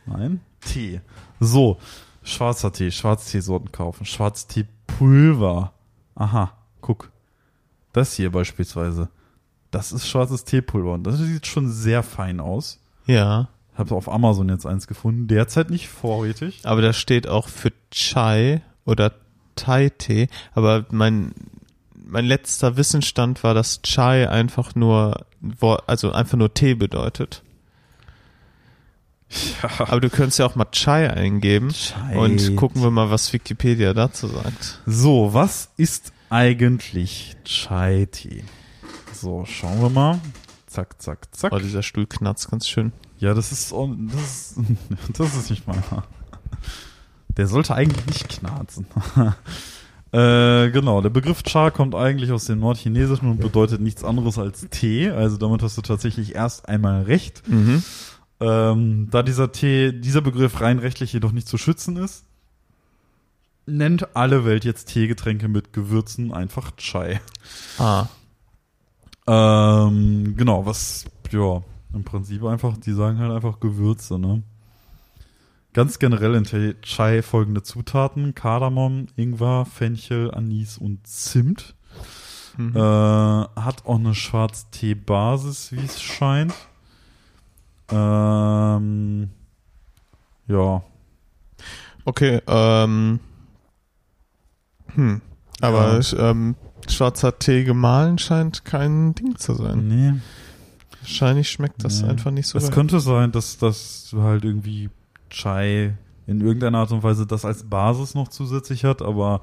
Nein, Tee. So, schwarzer Tee, Schwarzteesorten kaufen. Schwarzteepulver. Aha, guck. Das hier beispielsweise. Das ist schwarzes Teepulver und das sieht schon sehr fein aus. Ja. Habe auf Amazon jetzt eins gefunden. Derzeit nicht vorrätig. Aber da steht auch für Chai oder Thai-Tee. Aber mein, mein letzter Wissensstand war, dass Chai einfach nur, also einfach nur Tee bedeutet. Ja. Aber du könntest ja auch mal Chai eingeben. Chai. Und gucken wir mal, was Wikipedia dazu sagt. So, was ist eigentlich Chai-Tee? So, schauen wir mal. Zack, zack, zack. Oh, dieser Stuhl knarzt ganz schön. Ja, das ist, das ist, das ist nicht meiner. Der sollte eigentlich nicht knarzen. äh, genau, der Begriff Cha kommt eigentlich aus dem Nordchinesischen und bedeutet nichts anderes als Tee. Also damit hast du tatsächlich erst einmal recht. Mhm. Ähm, da dieser Tee, dieser Begriff rein rechtlich jedoch nicht zu schützen ist, nennt alle Welt jetzt Teegetränke mit Gewürzen einfach Chai. Ah, Ähm, genau, was, ja, im Prinzip einfach, die sagen halt einfach Gewürze, ne? Ganz generell in Tee- Chai folgende Zutaten: Kardamom, Ingwer, Fenchel, Anis und Zimt. mhm. Äh, hat auch eine Schwarztee-Basis, wie es scheint. Ähm, ja, okay, ähm, hm. Aber ähm, schwarzer Tee gemahlen scheint kein Ding zu sein. nee. Wahrscheinlich schmeckt das Nee. einfach nicht so Es könnte sein, dass, dass du halt irgendwie Chai in irgendeiner Art und Weise das als Basis noch zusätzlich hat, aber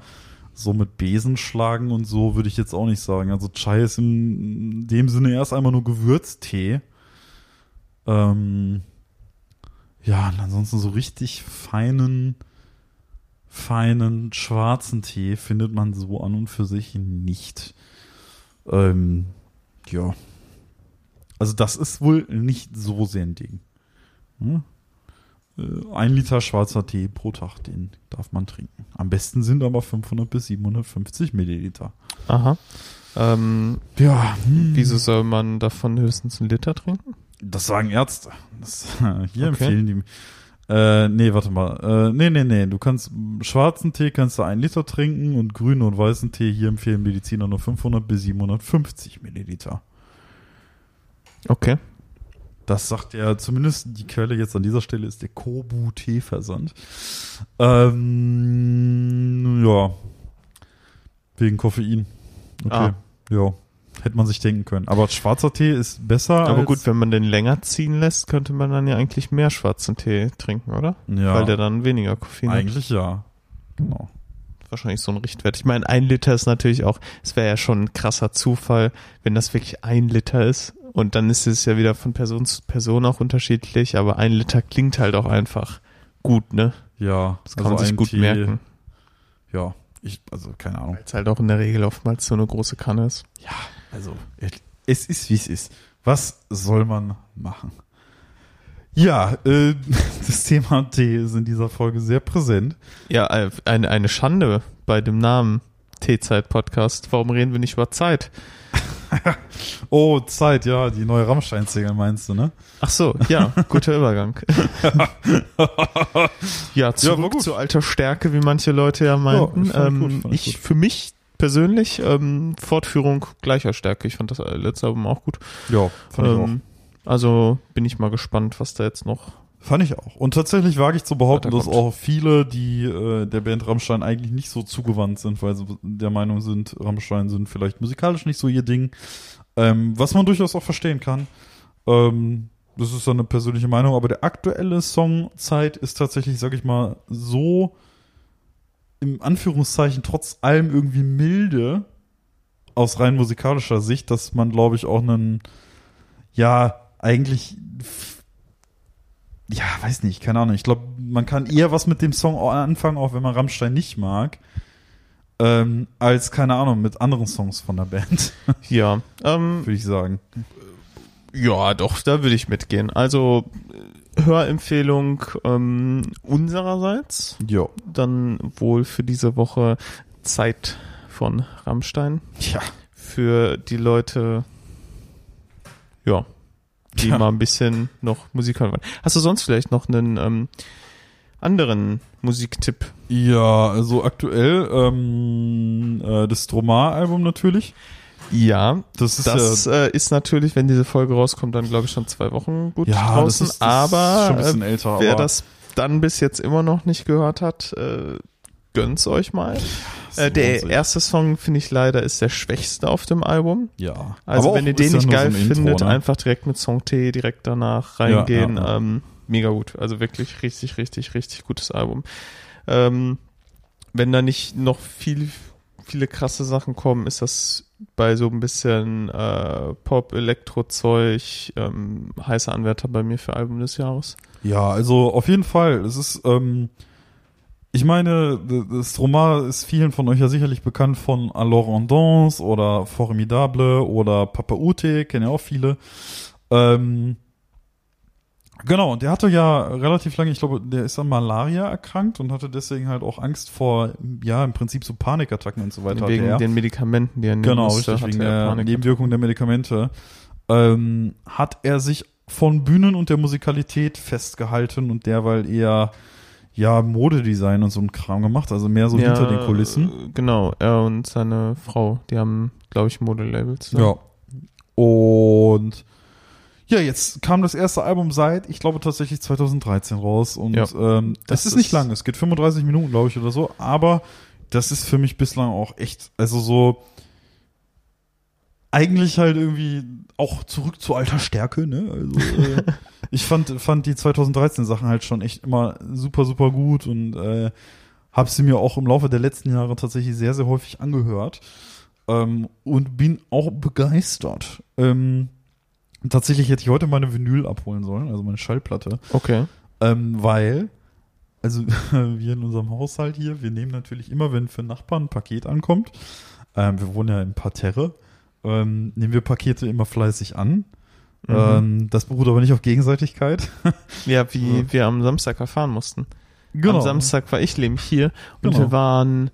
so mit Besen schlagen und so würde ich jetzt auch nicht sagen. Also Chai ist in dem Sinne erst einmal nur Gewürztee. Ähm, ja, und ansonsten so richtig feinen, feinen schwarzen Tee findet man so an und für sich nicht. Ähm, ja. Also das ist wohl nicht so sehr ein Ding. Hm? Äh, Ein Liter schwarzer Tee pro Tag, den darf man trinken. Am besten sind aber 500 bis 750 Milliliter. Aha. Ähm, Ja, hm. wieso soll man davon höchstens einen Liter trinken? Das sagen Ärzte. Das, hier Okay. empfehlen die. Äh, nee, warte mal. Äh, nee, nee, nee. Du kannst schwarzen Tee kannst du ein Liter trinken und grünen und weißen Tee hier empfehlen Mediziner nur 500 bis 750 Milliliter. Okay. Das sagt ja zumindest die Quelle jetzt an dieser Stelle ist der Kobu Teeversand. Ähm, ja. Wegen Koffein. Okay. Ah. Ja. Hätte man sich denken können. Aber schwarzer Tee ist besser. Aber gut, wenn man den länger ziehen lässt, könnte man dann ja eigentlich mehr schwarzen Tee trinken, oder? ja, Weil der dann weniger Koffein hat. eigentlich ja. Genau. Wahrscheinlich so ein Richtwert. Ich meine, ein Liter ist natürlich auch, es wäre ja schon ein krasser Zufall, wenn das wirklich ein Liter ist. Und dann ist es ja wieder von Person zu Person auch unterschiedlich, aber ein Liter klingt halt auch einfach gut, ne? Ja. Das kann man sich Also gut Tee, merken. Ja. Ich, also keine Ahnung. Weil es halt auch in der Regel oftmals so eine große Kanne ist. Ja, also es ist wie es ist. Was soll man machen? Ja, äh, das Thema Tee ist in dieser Folge sehr präsent. Ja, eine, eine Schande bei dem Namen Teezeit-Podcast. Warum reden wir nicht über Zeit? Oh, Zeit, ja, die neue Rammstein-Single meinst du, ne? Ach so, ja, guter Übergang. ja, zurück gut. zu alter Stärke, wie manche Leute ja meinten. Ja, ich gut, ähm, ich ich, für mich persönlich ähm, Fortführung gleicher Stärke. Ich fand das letzte Album auch gut. Ja, fand ich Ähm, also bin ich mal gespannt, was da jetzt noch. Fand ich auch. Und tatsächlich wage ich zu behaupten, dass auch viele, die äh, der Band Rammstein eigentlich nicht so zugewandt sind, weil sie der Meinung sind, Rammstein sind vielleicht musikalisch nicht so ihr Ding. Ähm, was man durchaus auch verstehen kann. Ähm, das ist dann eine persönliche Meinung, aber der aktuelle Song Zeit ist tatsächlich, sag ich mal, so im Anführungszeichen trotz allem irgendwie milde aus rein musikalischer Sicht, dass man, glaube ich, auch einen, ja, eigentlich, ja, weiß nicht, keine Ahnung. Ich glaube, man kann eher was mit dem Song anfangen, auch wenn man Rammstein nicht mag, ähm, als, keine Ahnung, mit anderen Songs von der Band, Ja, ähm, würde ich sagen. ja, doch, da würde ich mitgehen. Also äh, Hörempfehlung ähm, unsererseits. Ja. Dann wohl für diese Woche Zeit von Rammstein. Ja. Für die Leute, ja, die Ja. mal ein bisschen noch Musik hören wollen. Hast du sonst vielleicht noch einen ähm, anderen Musiktipp? Ja, also aktuell ähm, äh, das Stromar-Album natürlich. Ja, Das ist das ja, äh, ist natürlich, wenn diese Folge rauskommt, dann glaube ich schon zwei Wochen gut ja draußen. das ist, das aber ist äh, älter. wer aber das dann bis jetzt immer noch nicht gehört hat, äh, gönnt's euch mal. Äh, der sich. erste Song, finde ich leider, ist der schwächste auf dem Album. ja. Also Aber wenn ihr den nicht geil so ein Intro, findet, ne? einfach direkt mit Song T direkt danach reingehen. Ja, ja, ja. Ähm, mega gut. Also wirklich richtig, richtig, richtig gutes Album. Ähm, wenn da nicht noch viel, viele krasse Sachen kommen, ist das bei so ein bisschen äh, Pop, Elektro-Zeug ähm, heißer Anwärter bei mir für Album des Jahres. Ja, also auf jeden Fall. Es ist, ähm, ich meine, das Troma ist vielen von euch ja sicherlich bekannt von Alors en Danse oder Formidable oder Papa Ute, kennen ja auch viele. Ähm, genau, und der hatte ja relativ lange, ich glaube, der ist an Malaria erkrankt und hatte deswegen halt auch Angst vor, ja, im Prinzip so Panikattacken und so weiter. Wegen der. den Medikamenten, die er nehmen Genau, richtig, wegen er der. Nebenwirkung der Medikamente, ähm, hat er sich von Bühnen und der Musikalität festgehalten und derweil eher ja Modedesign und so ein Kram gemacht, also mehr so hinter den Kulissen. Genau, er und seine Frau, die haben, glaube ich, Modelabels. Ja. Und ja, jetzt kam das erste Album seit, ich glaube tatsächlich 2013 raus und Ja, ähm, das, das ist nicht ist- lang, es geht 35 Minuten, glaube ich, oder so, aber das ist für mich bislang auch echt, also so eigentlich halt irgendwie auch zurück zu alter Stärke, ne? Also äh, ich fand fand die 2013 Sachen halt schon echt immer super super gut und äh, habe sie mir auch im Laufe der letzten Jahre tatsächlich sehr sehr häufig angehört ähm, und bin auch begeistert. Ähm, tatsächlich hätte ich heute meine Vinyl abholen sollen, also meine Schallplatte, Okay. ähm, weil also wir in unserem Haushalt hier, wir nehmen natürlich immer, wenn für Nachbarn ein Paket ankommt, ähm, wir wohnen ja im Parterre, ähm, nehmen wir Pakete immer fleißig an. Mhm. Ähm, das beruht aber nicht auf Gegenseitigkeit. Ja, wie Ja. wir am Samstag erfahren mussten. Am Samstag war ich nämlich hier und Genau. wir waren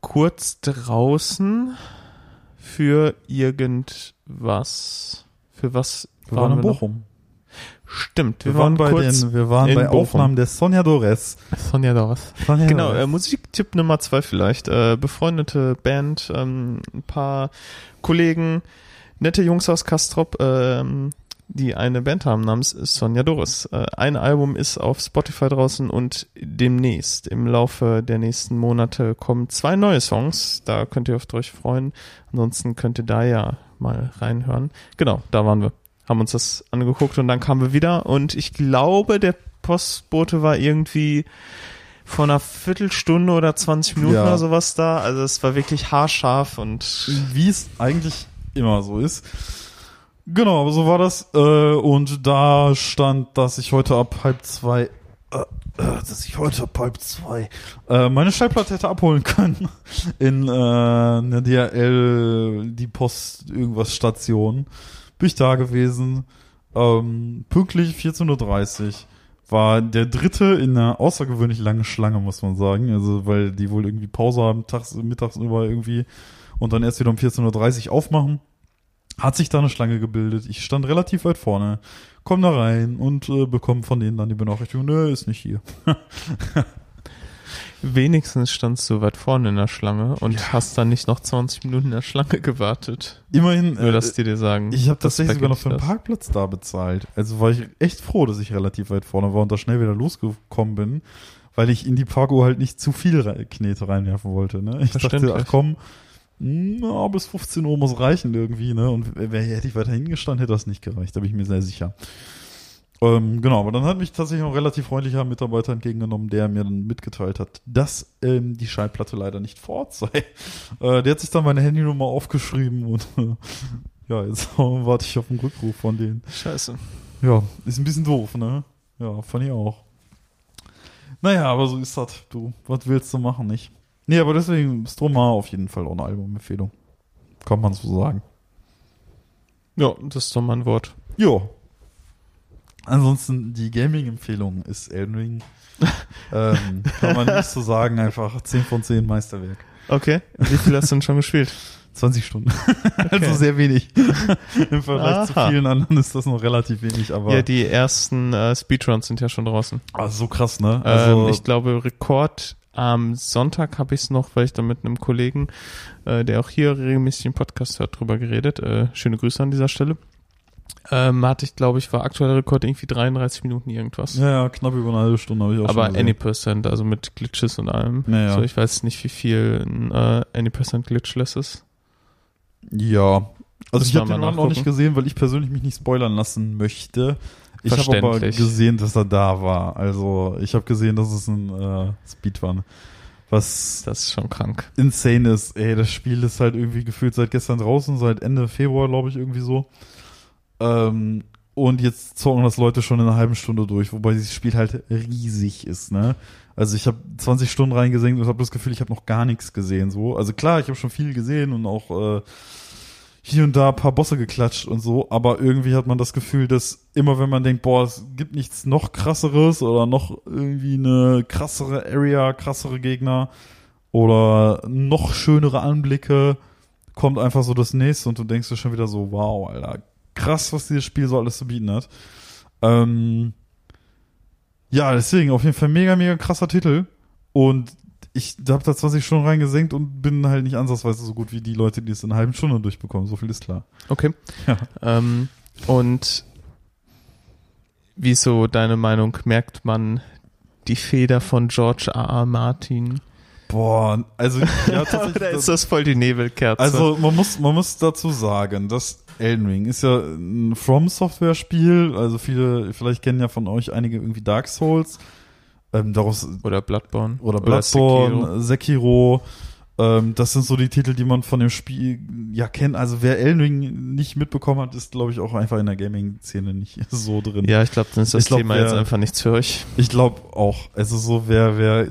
kurz draußen für irgendwas. Für was Wir waren in noch? Bochum. Stimmt, Wir, waren, bei kurz den, wir waren bei Bochum. Aufnahmen der Sonja Dores. Sonja Dawes. Sonja Genau, Dores. äh, Musiktipp Nummer zwei vielleicht. Äh, befreundete Band, ähm, ein paar Kollegen, nette Jungs aus Kastrop, ähm, die eine Band haben namens Sonja Doris. Äh, ein Album ist auf Spotify draußen und demnächst, im Laufe der nächsten Monate, kommen zwei neue Songs. Da könnt ihr auf euch freuen. Ansonsten könnt ihr da ja mal reinhören. Genau, da waren wir. Haben uns das angeguckt und dann kamen wir wieder und ich glaube, der Postbote war irgendwie vor einer Viertelstunde oder 20 Minuten Ja. oder sowas da. Also es war wirklich haarscharf und wie es eigentlich immer so ist. Genau, aber so war das. Äh, und da stand, dass ich heute ab halb zwei, äh, äh, dass ich heute ab halb zwei meine Schallplatte hätte abholen können in einer DRL, die Post irgendwas Station. Bin ich da gewesen. Ähm, pünktlich 14.30 Uhr war der dritte in einer außergewöhnlich langen Schlange, muss man sagen. Also, weil die wohl irgendwie Pause haben, tags, mittags über irgendwie und dann erst wieder um 14.30 Uhr aufmachen. Hat sich da eine Schlange gebildet. Ich stand relativ weit vorne, komm da rein und äh, bekomme von denen dann die Benachrichtigung, nö, ist nicht hier. wenigstens standst du weit vorne in der Schlange und hast dann nicht noch 20 Minuten in der Schlange gewartet. Immerhin, Nur äh, dass die dir sagen. ich habe das tatsächlich sogar noch für einen. Parkplatz da bezahlt. Also war ich echt froh, dass ich relativ weit vorne war und da schnell wieder losgekommen bin, weil ich in die Parkuhr halt nicht zu viel Knete reinwerfen wollte. Ne? Ich dachte, ach komm, na, bis 15 Uhr muss reichen irgendwie, ne? Und wer hätte ich weiter hingestanden, hätte das nicht gereicht, da bin ich mir sehr sicher. Ähm, genau, aber dann hat mich tatsächlich ein relativ freundlicher Mitarbeiter entgegengenommen, der mir dann mitgeteilt hat, dass ähm, die Schallplatte leider nicht vor Ort sei. Äh, der hat sich dann meine Handynummer aufgeschrieben und äh, ja, jetzt warte ich auf einen Rückruf von denen. Scheiße. Ja, ist ein bisschen doof, ne? Ja, fand ich auch. Naja, aber so ist das, du. Was willst du machen, nicht? Nee, aber deswegen Stroma auf jeden Fall auch eine Albumempfehlung. Kann man so sagen. Ja, das ist doch mal ein Wort. Jo. Ansonsten die Gaming-Empfehlung ist Elden Ring. ähm, kann man nicht so sagen, einfach 10 von 10 Meisterwerk. Okay. Wie viel hast du denn schon gespielt? 20 Stunden. also sehr wenig. Im Vergleich zu Aha. vielen anderen ist das noch relativ wenig, aber Ja, die ersten äh, Speedruns sind ja schon draußen. also so krass, ne? Also ähm, ich glaube, Rekord am Sonntag habe ich es noch, weil ich da mit einem Kollegen, äh, der auch hier regelmäßig einen Podcast hört, drüber geredet. Äh, schöne Grüße an dieser Stelle. Ähm, hatte ich, glaube ich, war aktueller Rekord irgendwie 33 Minuten irgendwas. Ja, ja, knapp über eine halbe Stunde habe ich auch Aber schon. Any Percent, also mit Glitches und allem. Ja, ja. So, ich weiß nicht, wie viel ein äh, Any Percent Glitchless ist. Ja. Also Müssen ich habe den Run noch nachgucken. nicht gesehen, weil ich persönlich mich nicht spoilern lassen möchte. Ich habe aber gesehen, dass er da war. Also ich habe gesehen, dass es ein äh, Speed war. Was Das ist schon krank. insane ist. Ey, das Spiel ist halt irgendwie gefühlt seit gestern draußen, seit Ende Februar, glaube ich, irgendwie so. Ähm, und jetzt zocken das Leute schon in einer halben Stunde durch, wobei dieses Spiel halt riesig ist, ne? Also ich habe 20 Stunden reingesenkt und habe das Gefühl, ich habe noch gar nichts gesehen. So, also klar, ich habe schon viel gesehen und auch äh, hier und da ein paar Bosse geklatscht und so, aber irgendwie hat man das Gefühl, dass immer wenn man denkt, boah, es gibt nichts noch krasseres oder noch irgendwie eine krassere Area, krassere Gegner oder noch schönere Anblicke, kommt einfach so das nächste und du denkst dir schon wieder so, wow, Alter, krass, was dieses Spiel so alles zu bieten hat. Ähm, ja, deswegen auf jeden Fall mega, mega krasser Titel und ich habe da 20 Stunden reingesenkt und bin halt nicht ansatzweise so gut wie die Leute, die es in einer halben Stunde durchbekommen. So viel ist klar. Okay. Ja. Ähm, und wieso deine Meinung merkt man die Feder von George R. R. Martin? Boah, also ja, Oder tatsächlich. ist das voll die Nebelkerze? Also man muss, man muss dazu sagen, dass Elden Ring ist ja ein From Software Spiel. Also viele, vielleicht kennen ja von euch einige irgendwie Dark Souls. Ähm, daraus oder Bloodborne. oder Sekiro. Bloodborne, Sekiro. Ähm, das sind so die Titel, die man von dem Spiel ja kennt. Also wer Elden Ring nicht mitbekommen hat, ist glaube ich auch einfach in der Gaming-Szene nicht so drin. Ja, ich glaube, dann ist das glaub, Thema wer- jetzt einfach nichts für euch. Ich glaube auch. Also so wer, wer,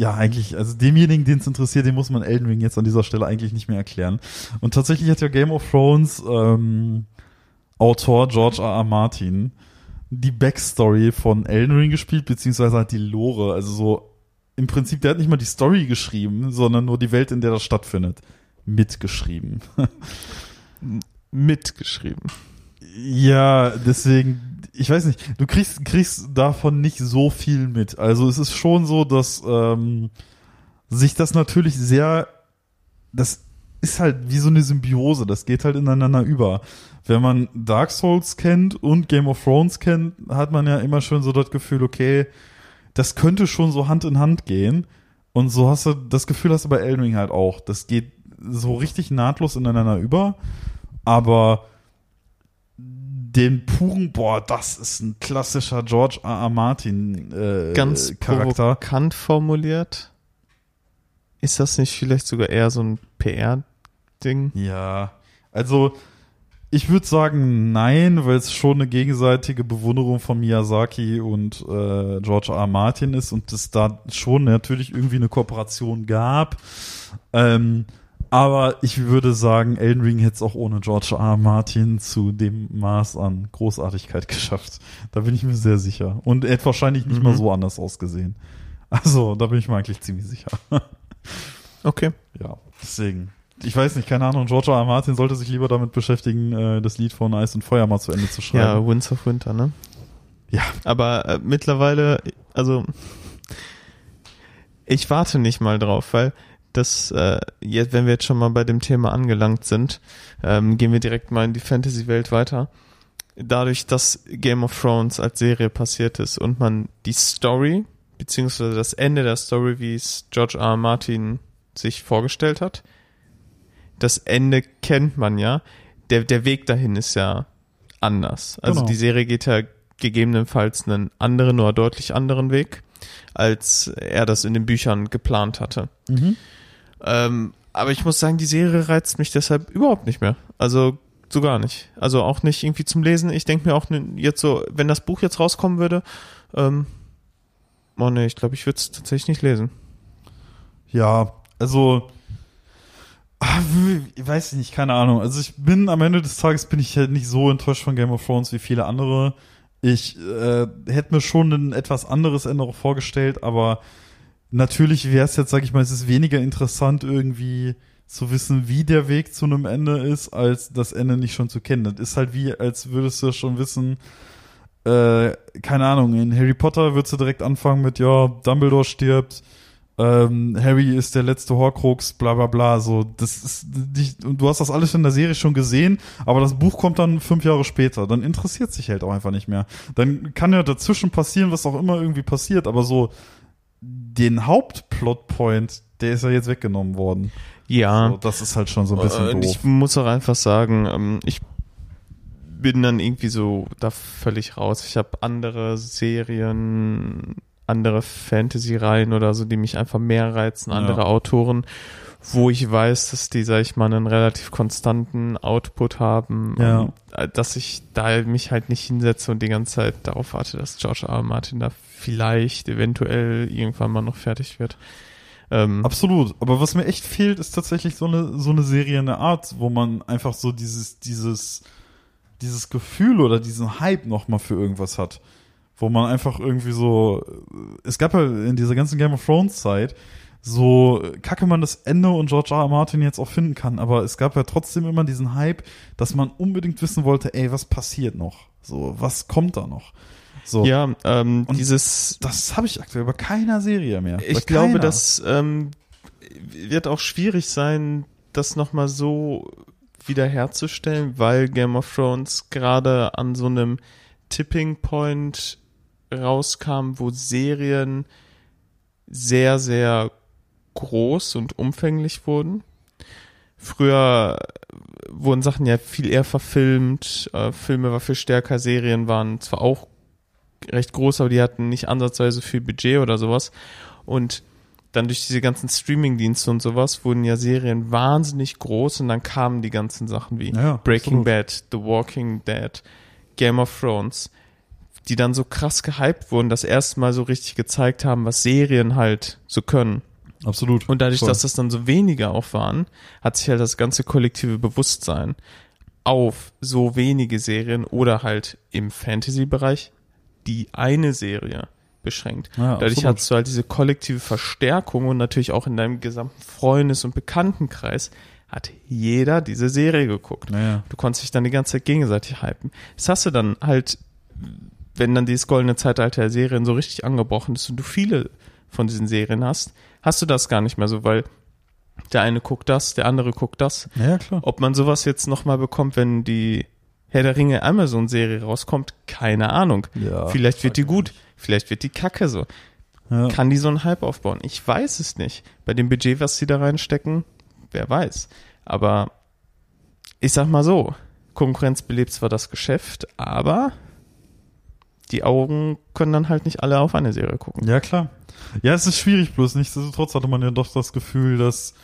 ja eigentlich, also demjenigen, den es interessiert, den muss man Elden Ring jetzt an dieser Stelle eigentlich nicht mehr erklären. Und tatsächlich hat ja Game of Thrones ähm, Autor George R. R. Martin die Backstory von Elden Ring gespielt, beziehungsweise hat die Lore, also so im Prinzip, der hat nicht mal die Story geschrieben, sondern nur die Welt, in der das stattfindet, mitgeschrieben. Mitgeschrieben. Ja, deswegen, ich weiß nicht, du kriegst, kriegst davon nicht so viel mit. Also es ist schon so, dass ähm, sich das natürlich sehr, das ist halt wie so eine Symbiose, das geht halt ineinander über. Wenn man Dark Souls kennt und Game of Thrones kennt, hat man ja immer schon so das Gefühl, okay, das könnte schon so Hand in Hand gehen. Und so hast du, das Gefühl hast du bei Elden Ring halt auch. Das geht so richtig nahtlos ineinander über. Aber den puren, boah, das ist ein klassischer George R. R. Martin äh, Ganz Charakter. provokant formuliert. Ist das nicht vielleicht sogar eher so ein PR-Ding? Ja, also ich würde sagen nein, weil es schon eine gegenseitige Bewunderung von Miyazaki und äh, George R. R. Martin ist und es da schon natürlich irgendwie eine Kooperation gab. Ähm, aber ich würde sagen, Elden Ring hätte es auch ohne George R. R. Martin zu dem Maß an Großartigkeit geschafft. Da bin ich mir sehr sicher. Und er hätte wahrscheinlich nicht Mhm. mal so anders ausgesehen. Also, da bin ich mir eigentlich ziemlich sicher. Okay. Ja, deswegen. Ich weiß nicht, keine Ahnung, George R. R. Martin sollte sich lieber damit beschäftigen, äh, das Lied von Eis und Feuer mal zu Ende zu Ja, schreiben. Winds of Winter, ne? Ja. Aber äh, mittlerweile, also ich warte nicht mal drauf, weil das, äh, jetzt, wenn wir jetzt schon mal bei dem Thema angelangt sind, ähm, gehen wir direkt mal in die Fantasy-Welt weiter. Dadurch, dass Game of Thrones als Serie passiert ist und man die Story, beziehungsweise das Ende der Story, wie es George R. R. Martin sich vorgestellt hat, das Ende kennt man ja. Der, der Weg dahin ist ja anders. Also Genau. die Serie geht ja gegebenenfalls einen anderen oder deutlich anderen Weg, als er das in den Büchern geplant hatte. Mhm. Ähm, aber ich muss sagen, die Serie reizt mich deshalb überhaupt nicht mehr. Also so gar nicht. Also auch nicht irgendwie zum Lesen. Ich denke mir auch jetzt so, wenn das Buch jetzt rauskommen würde, ähm, oh nee, ich glaube, ich würde es tatsächlich nicht lesen. Ja, also, ah, ich weiß nicht, keine Ahnung. Also ich bin am Ende des Tages bin ich halt nicht so enttäuscht von Game of Thrones wie viele andere. Ich äh, hätte mir schon ein etwas anderes Ende auch vorgestellt, aber natürlich wäre es jetzt, sag ich mal, es ist weniger interessant irgendwie zu wissen, wie der Weg zu einem Ende ist, als das Ende nicht schon zu kennen. Das ist halt wie, als würdest du schon wissen, äh, keine Ahnung, in Harry Potter würdest du direkt anfangen mit, ja, Dumbledore stirbt, ähm, Harry ist der letzte Horcrux, bla bla bla. So, das ist nicht, und du hast das alles in der Serie schon gesehen, aber das Buch kommt dann fünf Jahre später. Dann interessiert sich halt auch einfach nicht mehr. Dann kann ja dazwischen passieren, was auch immer irgendwie passiert, aber so den Hauptplotpoint, der ist ja jetzt weggenommen worden. Ja. So, das ist halt schon so ein bisschen Und doof. ich muss auch einfach sagen, ähm, ich bin dann irgendwie so da völlig raus. Ich habe andere Serien, andere Fantasy-Reihen oder so, die mich einfach mehr reizen, andere Ja. Autoren, wo ich weiß, dass die, sag ich mal, einen relativ konstanten Output haben, Ja. und, äh, dass ich da mich halt nicht hinsetze und die ganze Zeit darauf warte, dass George R. R. Martin da vielleicht eventuell irgendwann mal noch fertig wird. Ähm, Absolut. Aber was mir echt fehlt, ist tatsächlich so eine, so eine Serie in der Art, wo man einfach so dieses, dieses, dieses Gefühl oder diesen Hype nochmal für irgendwas hat. Wo man einfach irgendwie so, es gab ja in dieser ganzen Game of Thrones Zeit, so kacke man das Ende und George R. R. Martin jetzt auch finden kann, aber es gab ja trotzdem immer diesen Hype, dass man unbedingt wissen wollte, ey, was passiert noch? So, was kommt da noch? So, ja, ähm, Und dieses das habe ich aktuell bei keiner Serie mehr. Ich glaube, das ähm, wird auch schwierig sein, das nochmal so wiederherzustellen, weil Game of Thrones gerade an so einem Tipping Point rauskam, wo Serien sehr, sehr groß und umfänglich wurden. Früher wurden Sachen ja viel eher verfilmt, äh, Filme war viel stärker, Serien waren zwar auch recht groß, aber die hatten nicht ansatzweise viel Budget oder sowas. Und dann durch diese ganzen Streaming-Dienste und sowas wurden ja Serien wahnsinnig groß und dann kamen die ganzen Sachen wie Ja, Breaking absolut. Bad, The Walking Dead, Game of Thrones, die dann so krass gehypt wurden, das erste Mal so richtig gezeigt haben, was Serien halt so können. Absolut. Und dadurch, Voll. dass das dann so weniger auch waren, hat sich halt das ganze kollektive Bewusstsein auf so wenige Serien oder halt im Fantasy-Bereich die eine Serie beschränkt. Ja, Dadurch hast du halt diese kollektive Verstärkung und natürlich auch in deinem gesamten Freundes- und Bekanntenkreis hat jeder diese Serie geguckt. Naja. Du konntest dich dann die ganze Zeit gegenseitig hypen. Das hast du dann halt, wenn dann dieses goldene Zeitalter der Serien so richtig angebrochen ist und du viele von diesen Serien hast, hast du das gar nicht mehr so, weil der eine guckt das, der andere guckt das. Ja, klar. Ob man sowas jetzt nochmal bekommt, wenn die Herr der Ringe Amazon-Serie rauskommt, keine Ahnung. Ja, vielleicht wird die gut, vielleicht wird die kacke so. Ja. Kann die so einen Hype aufbauen? Ich weiß es nicht. Bei dem Budget, was sie da reinstecken, wer weiß. Aber ich sag mal so, Konkurrenz belebt zwar das Geschäft, aber die Augen können dann halt nicht alle auf eine Serie gucken. Ja, klar. Ja, es ist schwierig, bloß nichtsdestotrotz hatte man ja doch das Gefühl, dass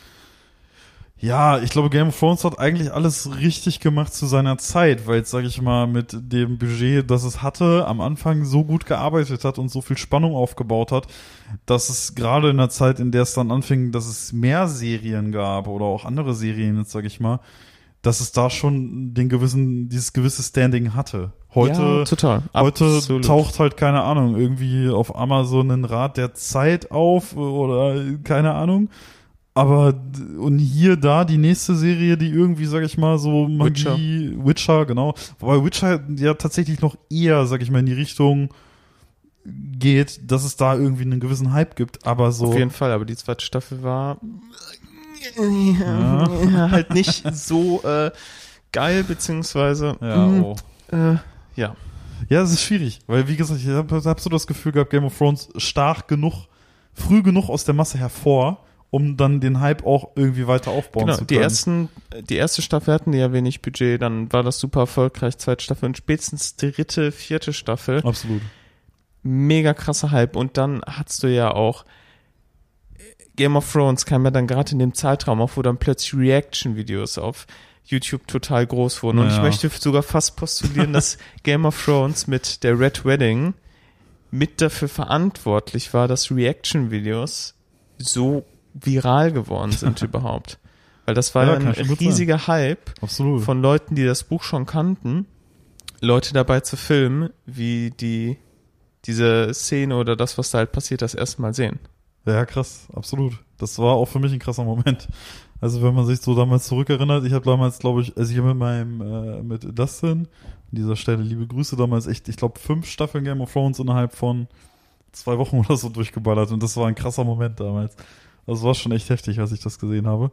ja, ich glaube, Game of Thrones hat eigentlich alles richtig gemacht zu seiner Zeit, weil es, sage ich mal, mit dem Budget, das es hatte, am Anfang so gut gearbeitet hat und so viel Spannung aufgebaut hat, dass es gerade in der Zeit, in der es dann anfing, dass es mehr Serien gab oder auch andere Serien, jetzt sage ich mal, dass es da schon den gewissen, dieses gewisse Standing hatte. Heute, ja, total. Heute Absolut. taucht halt, keine Ahnung, irgendwie auf Amazon ein Rad der Zeit auf oder keine Ahnung. Aber und hier da die nächste Serie, die irgendwie, sag ich mal, so Magie, Witcher, genau. Wobei Witcher ja tatsächlich noch eher, sag ich mal, in die Richtung geht, dass es da irgendwie einen gewissen Hype gibt, aber so. Auf jeden Fall, aber die zweite Staffel war ja. halt nicht so äh, geil, beziehungsweise ja, mh, oh. äh, ja. Ja, es ist schwierig, weil wie gesagt, ich habe hab so das Gefühl gehabt, Game of Thrones stark genug, früh genug aus der Masse hervor, um dann den Hype auch irgendwie weiter aufbauen Genau, zu die können. ersten, die erste Staffel hatten die ja wenig Budget, dann war das super erfolgreich, zweite Staffel und spätestens dritte, vierte Staffel, Absolut. mega krasser Hype und dann hattest du ja auch Game of Thrones kam ja dann gerade in dem Zeitraum auf, wo dann plötzlich Reaction-Videos auf YouTube total groß wurden. Und Ja. ich möchte sogar fast postulieren, dass Game of Thrones mit der Red Wedding mit dafür verantwortlich war, dass Reaction-Videos so viral geworden sind überhaupt. Weil das war Ja, ein riesiger Hype Absolut. von Leuten, die das Buch schon kannten, Leute dabei zu filmen, wie die diese Szene oder das, was da halt passiert, das erste Mal sehen. Ja, krass, absolut. Das war auch für mich ein krasser Moment. Also wenn man sich so damals zurückerinnert, ich habe damals, glaube ich, also ich habe mit meinem, äh, mit Dustin, an dieser Stelle liebe Grüße, damals echt, ich glaube, fünf Staffeln Game of Thrones innerhalb von zwei Wochen oder so durchgeballert und das war ein krasser Moment damals. Das war schon echt heftig, als ich das gesehen habe.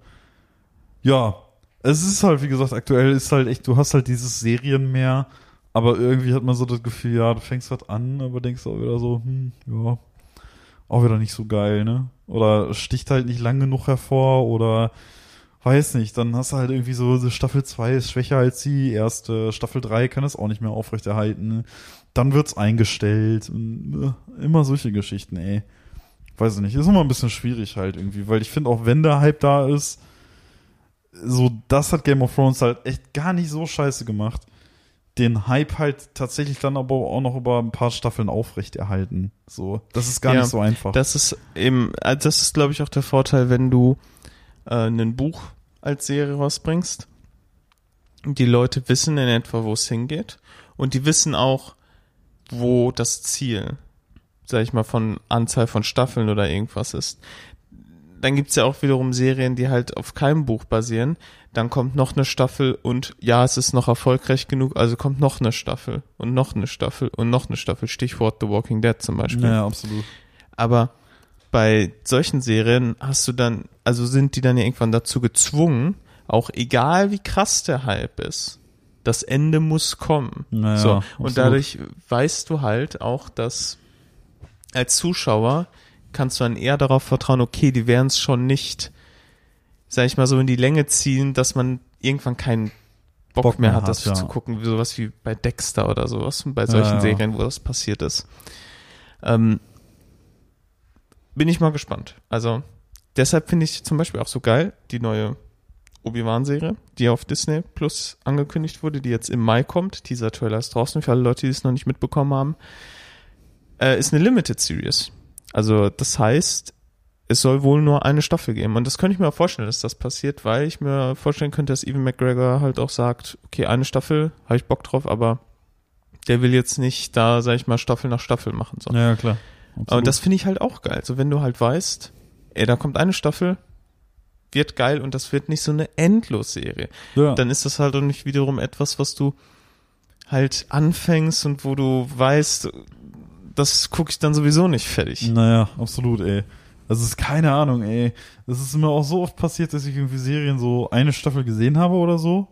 Ja, es ist halt, wie gesagt, aktuell ist halt echt, du hast halt dieses Serienmeer, aber irgendwie hat man so das Gefühl, ja, du fängst was an, aber denkst auch wieder so, hm, ja, auch wieder nicht so geil, ne? Oder sticht halt nicht lang genug hervor oder weiß nicht, dann hast du halt irgendwie so, Staffel 2 ist schwächer als die erste, Staffel 3 kann es auch nicht mehr aufrechterhalten, dann wird's eingestellt, äh, immer solche Geschichten, ey. Weiß ich nicht, ist immer ein bisschen schwierig halt irgendwie, weil ich finde auch, wenn der Hype da ist, so, das hat Game of Thrones halt echt gar nicht so scheiße gemacht. Den Hype halt tatsächlich dann aber auch noch über ein paar Staffeln aufrechterhalten. So, das ist gar Ja, nicht so einfach. Das ist eben, also das ist, glaube ich, auch der Vorteil, wenn du äh, ein Buch als Serie rausbringst. Die Leute wissen in etwa, wo es hingeht. Und die wissen auch, wo das Ziel, sag ich mal, von Anzahl von Staffeln oder irgendwas ist. Dann gibt's ja auch wiederum Serien, die halt auf keinem Buch basieren. Dann kommt noch eine Staffel und ja, es ist noch erfolgreich genug, also kommt noch eine Staffel und noch eine Staffel und noch eine Staffel. Stichwort The Walking Dead zum Beispiel. ja, absolut. Aber bei solchen Serien hast du dann, also sind die dann ja irgendwann dazu gezwungen, auch egal wie krass der Hype ist, das Ende muss kommen. Naja, so. absolut. Und dadurch weißt du halt auch, dass als Zuschauer kannst du dann eher darauf vertrauen, okay, die werden es schon nicht, sag ich mal, so in die Länge ziehen, dass man irgendwann keinen Bock, Bock mehr mehr hat, das ja. zu gucken, wie sowas wie bei Dexter oder sowas, bei solchen Ja, ja. Serien, wo das passiert ist. Ähm, bin ich mal gespannt. Also deshalb finde ich zum Beispiel auch so geil, die neue Obi-Wan-Serie, die auf Disney Plus angekündigt wurde, die jetzt im Mai kommt. Dieser Trailer ist draußen für alle Leute, die es noch nicht mitbekommen haben. Äh, ist eine Limited Series. Also das heißt, es soll wohl nur eine Staffel geben. Und das könnte ich mir auch vorstellen, dass das passiert, weil ich mir vorstellen könnte, dass Evan McGregor halt auch sagt, okay, eine Staffel, habe ich Bock drauf, aber der will jetzt nicht da, sag ich mal, Staffel nach Staffel machen. So. Ja, klar. Aber Absolut. das finde ich halt auch geil. So, wenn du halt weißt, ey, da kommt eine Staffel, wird geil und das wird nicht so eine Endlosserie. ja. Dann ist das halt auch nicht wiederum etwas, was du halt anfängst und wo du weißt, das gucke ich dann sowieso nicht fertig. Naja, absolut, ey. Das ist keine Ahnung, ey. Das ist mir auch so oft passiert, dass ich irgendwie Serien so eine Staffel gesehen habe oder so.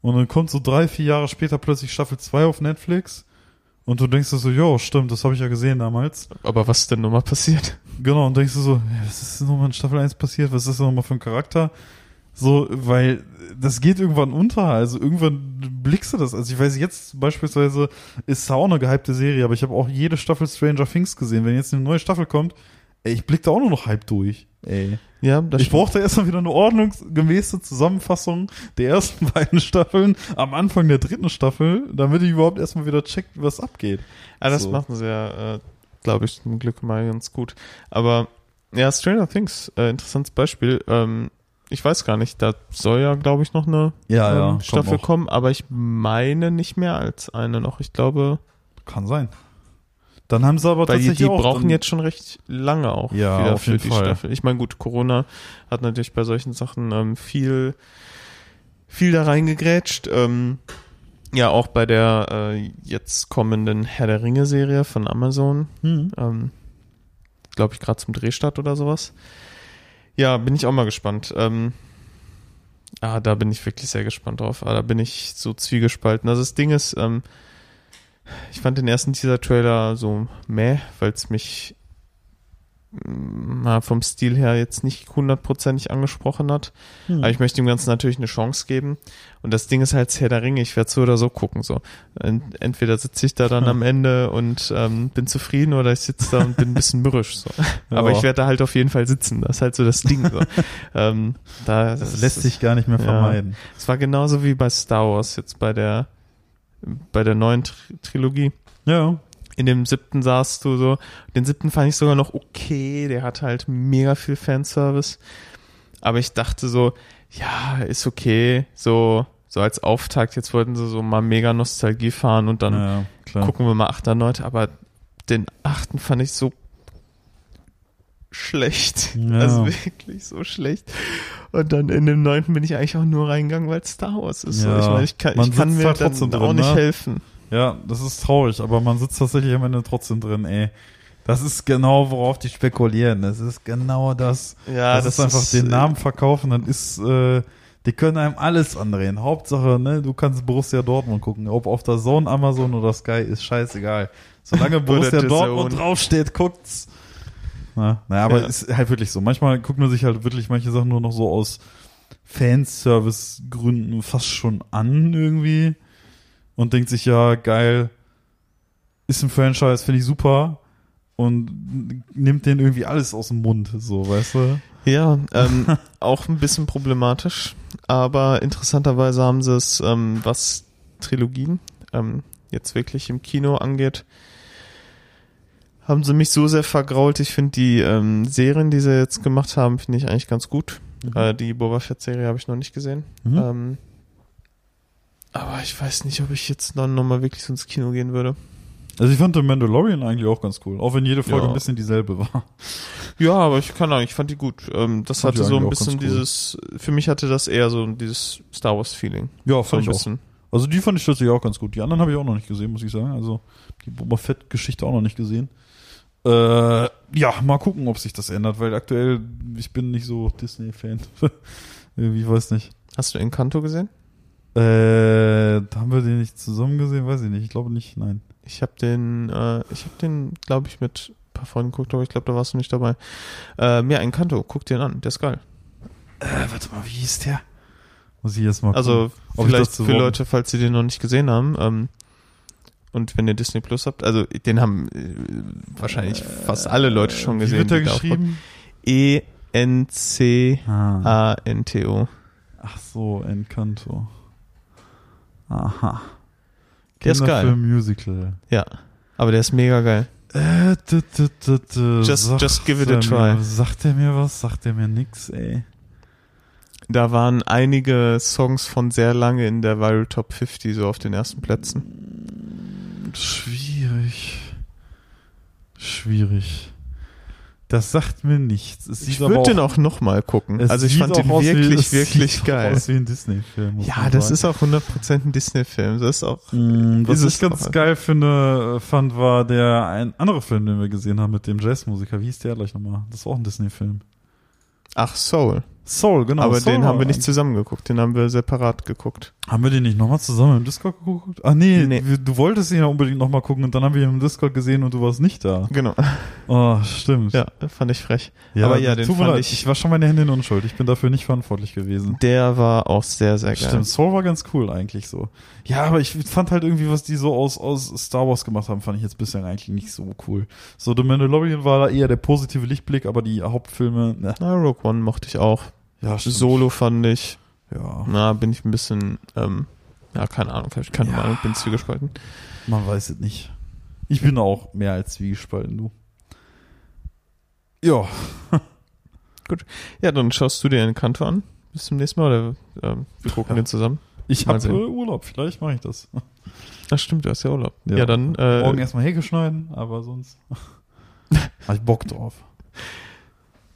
Und dann kommt so drei, vier Jahre später plötzlich Staffel 2 auf Netflix. Und du denkst dir so, jo, stimmt, das habe ich ja gesehen damals. Aber was ist denn nun mal passiert? Genau, und denkst du so, ja, was ist denn nochmal in Staffel 1 passiert? Was ist nochmal für ein Charakter? So, weil das geht irgendwann unter. Also irgendwann blickst du das. Also ich weiß jetzt beispielsweise ist es auch eine gehypte Serie, aber ich habe auch jede Staffel Stranger Things gesehen. Wenn jetzt eine neue Staffel kommt, ey, ich blick da auch nur noch halb durch. Ey. Ja, das Ich brauchte erstmal wieder eine ordnungsgemäße Zusammenfassung der ersten beiden Staffeln am Anfang der dritten Staffel, damit ich überhaupt erstmal wieder check, was abgeht. Ja, das So. machen sie ja, äh, glaube ich, zum Glück mal ganz gut. Aber ja, Stranger Things, äh, interessantes Beispiel. Ähm, ich weiß gar nicht, da soll ja, glaube ich, noch eine Ja, ja, ähm, kommt Staffel noch. kommen, aber ich meine nicht mehr als eine noch. Ich glaube, Kann sein. Dann haben sie aber weil die, tatsächlich die auch brauchen jetzt schon recht lange auch Ja, wieder für die Fall. Staffel. Ich meine, gut, Corona hat natürlich bei solchen Sachen ähm, viel, viel da reingegrätscht. Ähm, ja, auch bei der äh, jetzt kommenden Herr der Ringe-Serie von Amazon. Hm. Ähm, Glaube ich gerade zum Drehstart oder sowas. Ja, bin ich auch mal gespannt. Ähm, ah, da bin ich wirklich sehr gespannt drauf. Ah, da bin ich so zwiegespalten. Also das Ding ist, ähm, ich fand den ersten Teaser-Trailer so meh, weil es mich mal vom Stil her jetzt nicht hundertprozentig angesprochen hat. Hm. Aber ich möchte dem Ganzen natürlich eine Chance geben. Und das Ding ist halt Herr der Ringe, ich werde so oder so gucken. So. Ent- Entweder sitze ich da dann am Ende und ähm, bin zufrieden oder ich sitze da und bin ein bisschen mürrisch. So. Aber Ja. ich werde da halt auf jeden Fall sitzen. Das ist halt so das Ding. So. ähm, da, Das lässt sich gar nicht mehr Ja. vermeiden. Es war genauso wie bei Star Wars jetzt bei der bei der neuen Tri Trilogie. Ja. In dem siebten saßt du so. Den siebten fand ich sogar noch okay. Der hat halt mega viel Fanservice. Aber ich dachte so, ja, ist okay. So, so als Auftakt. Jetzt wollten sie so mal mega Nostalgie fahren und dann ja, gucken wir mal achter, neunter. Aber den achten fand ich so schlecht. Ja. Also wirklich so schlecht. Und dann in dem neunten bin ich eigentlich auch nur reingegangen, weil es Star Wars ist. So, Ja, ich meine, ich kann, man ich kann mir halt dann trotzdem auch drin, nicht ne? helfen. Ja, das ist traurig, aber man sitzt tatsächlich am Ende trotzdem drin, ey. Das ist genau, worauf die spekulieren. Das ist genau das. Ja, das, ist einfach den äh, Namen verkaufen, dann ist, äh, die können einem alles andrehen. Hauptsache, ne, du kannst Borussia Dortmund gucken. Ob auf der Zone, Amazon oder Sky, ist scheißegal. Solange Borussia Dortmund draufsteht, guckt's. Na, naja, aber Ja. ist halt wirklich so. Manchmal guckt man sich halt wirklich manche Sachen nur noch so aus Fanservice-Gründen fast schon an irgendwie und denkt sich, ja, geil, ist ein Franchise, finde ich super und nimmt den irgendwie alles aus dem Mund, so, weißt du? Ja, ähm, auch ein bisschen problematisch, aber interessanterweise haben sie es, ähm, was Trilogien ähm, jetzt wirklich im Kino angeht, haben sie mich so sehr vergrault. Ich finde die ähm, Serien, die sie jetzt gemacht haben, finde ich eigentlich ganz gut. Äh, die Boba Fett-Serie habe ich noch nicht gesehen. Mhm. Ähm, aber ich weiß nicht, ob ich jetzt dann nochmal wirklich so ins Kino gehen würde. Also ich fand The Mandalorian eigentlich auch ganz cool, auch wenn jede Folge Ja. ein bisschen dieselbe war. Ja, aber ich kann auch, ich fand die gut. Ähm, das Fand hatte so ein bisschen cool. dieses, für mich hatte das eher so dieses Star Wars Feeling. Ja, So fand ein ich auch. Also die fand ich tatsächlich auch ganz gut. Die anderen habe ich auch noch nicht gesehen, muss ich sagen. Also die Boba Fett-Geschichte auch noch nicht gesehen. Äh, ja, mal gucken, ob sich das ändert, weil aktuell, ich bin nicht so Disney-Fan. Irgendwie, ich weiß nicht. Hast du Encanto gesehen? Äh, haben wir den nicht zusammen gesehen? Weiß ich nicht. Ich glaube nicht, nein. Ich habe den, äh, ich habe den, glaube ich, mit ein paar Freunden geguckt, aber ich glaube, da warst du nicht dabei. Äh, mehr Encanto, guck dir den an, der ist geil. Äh, warte mal, wie hieß der? Muss ich jetzt mal Also Ob ich vielleicht für Leute, falls sie den noch nicht gesehen haben, ähm, und wenn ihr Disney Plus habt, also den haben äh, wahrscheinlich fast alle Leute schon gesehen. Wie wird der geschrieben? E-N-C-A-N-T-O. Ah. Ach so, Encanto. Aha. Der ist geil. Musical. Ja, aber der ist mega geil. Äh, d, d, d, d, Just- sagt just give it a try. Mir, sagt er mir was? Sagt er mir nix, ey? Da waren einige Songs von sehr lange in der Viral Top 50 so auf den ersten Plätzen. Schwierig. Schwierig. Das sagt mir nichts. Ich würde den auch, nochmal gucken. Also ich fand den aus wie- wirklich, wirklich geil. Aus wie ein Disney-Film. Ja, das sagen. ist auch 100% ein Disney-Film. Das ist auch. Mm, Was ich ganz auch. geil finde, äh, fand, war der ein anderer Film, den wir gesehen haben mit dem Jazzmusiker. Wie hieß der gleich nochmal? Das war auch ein Disney-Film. Ach, Soul. Soul, genau. Aber Soul den haben wir nicht zusammen geguckt. Den haben wir separat geguckt. Haben wir den nicht nochmal zusammen im Discord geguckt? Ah, nee, Nee. wir- du wolltest ihn ja unbedingt nochmal gucken und dann haben wir ihn im Discord gesehen und du warst nicht da. Genau. Oh, stimmt. Ja, fand ich frech. Aber ja, den fand leid. ich- Ich war schon meine Hände in Unschuld. Ich bin dafür nicht verantwortlich gewesen. Der war auch sehr, sehr geil. Stimmt, Soul war ganz cool eigentlich so. Ja, aber ich fand halt irgendwie, was die so aus, aus Star Wars gemacht haben, fand ich jetzt bisher eigentlich nicht so cool. So, The Mandalorian war da eher der positive Lichtblick, aber die Hauptfilme, ne. Na, Rogue One mochte ich auch. Ja, stimmt. Solo fand ich. Ja, Na, bin ich ein bisschen, ähm, ja, keine Ahnung, ich keine Ja. Meinung, bin zwiegespalten. man weiß es nicht. Ich bin auch mehr als zwiegespalten, du. Ja, Ja, dann schaust du dir den Kanto an. Bis zum nächsten Mal oder ähm, wir gucken Ja. den zusammen. ich habe sehen. Urlaub, vielleicht mache ich das. Ach stimmt, du hast ja Urlaub. Ja, dann äh, Morgen erstmal Hecke schneiden, aber sonst habe ich Bock drauf.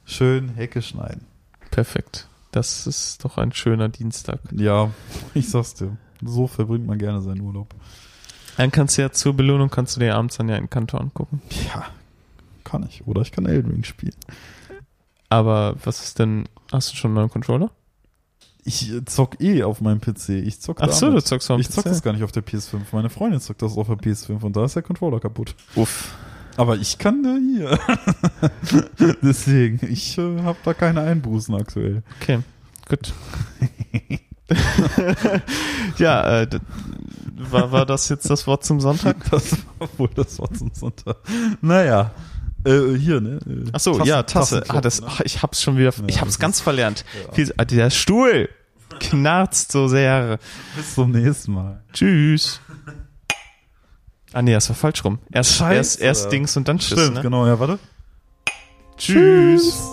Schön Hecke schneiden. perfekt. Das ist doch ein schöner Dienstag. Ja, ich sag's dir. So verbringt man gerne seinen Urlaub. Dann kannst du ja zur Belohnung kannst du dir abends dann ja einen Kanto angucken. Ja, kann ich. Oder ich kann Elden Ring spielen. Aber was ist denn, hast du schon einen neuen Controller? Ich zock eh auf meinem PC. Ich zock Ach so, du zockst am Ich zock PC. das gar nicht auf der PS5. Meine Freundin zockt das auf der PS5 und da ist der Controller kaputt. Uff. Aber ich kann da hier. Deswegen, ich äh, habe da keine Einbußen aktuell. Okay, gut. ja, äh, war, war das jetzt das Wort zum Sonntag? Das war wohl das Wort zum Sonntag. Naja, äh, hier, ne? Äh, Ach so, Tassen- ja, Tasse. Ah, das, ne? ach, ich hab's schon wieder, Ja, ich hab's ganz verlernt. Ja. Ah, der Stuhl knarzt so sehr. Bis zum nächsten Mal. Tschüss. Ah nee, das war falsch rum. Erst, Scheiße. erst, erst Dings und dann Tschüss. Stimmt, ne? genau, ja, warte. Tschüss.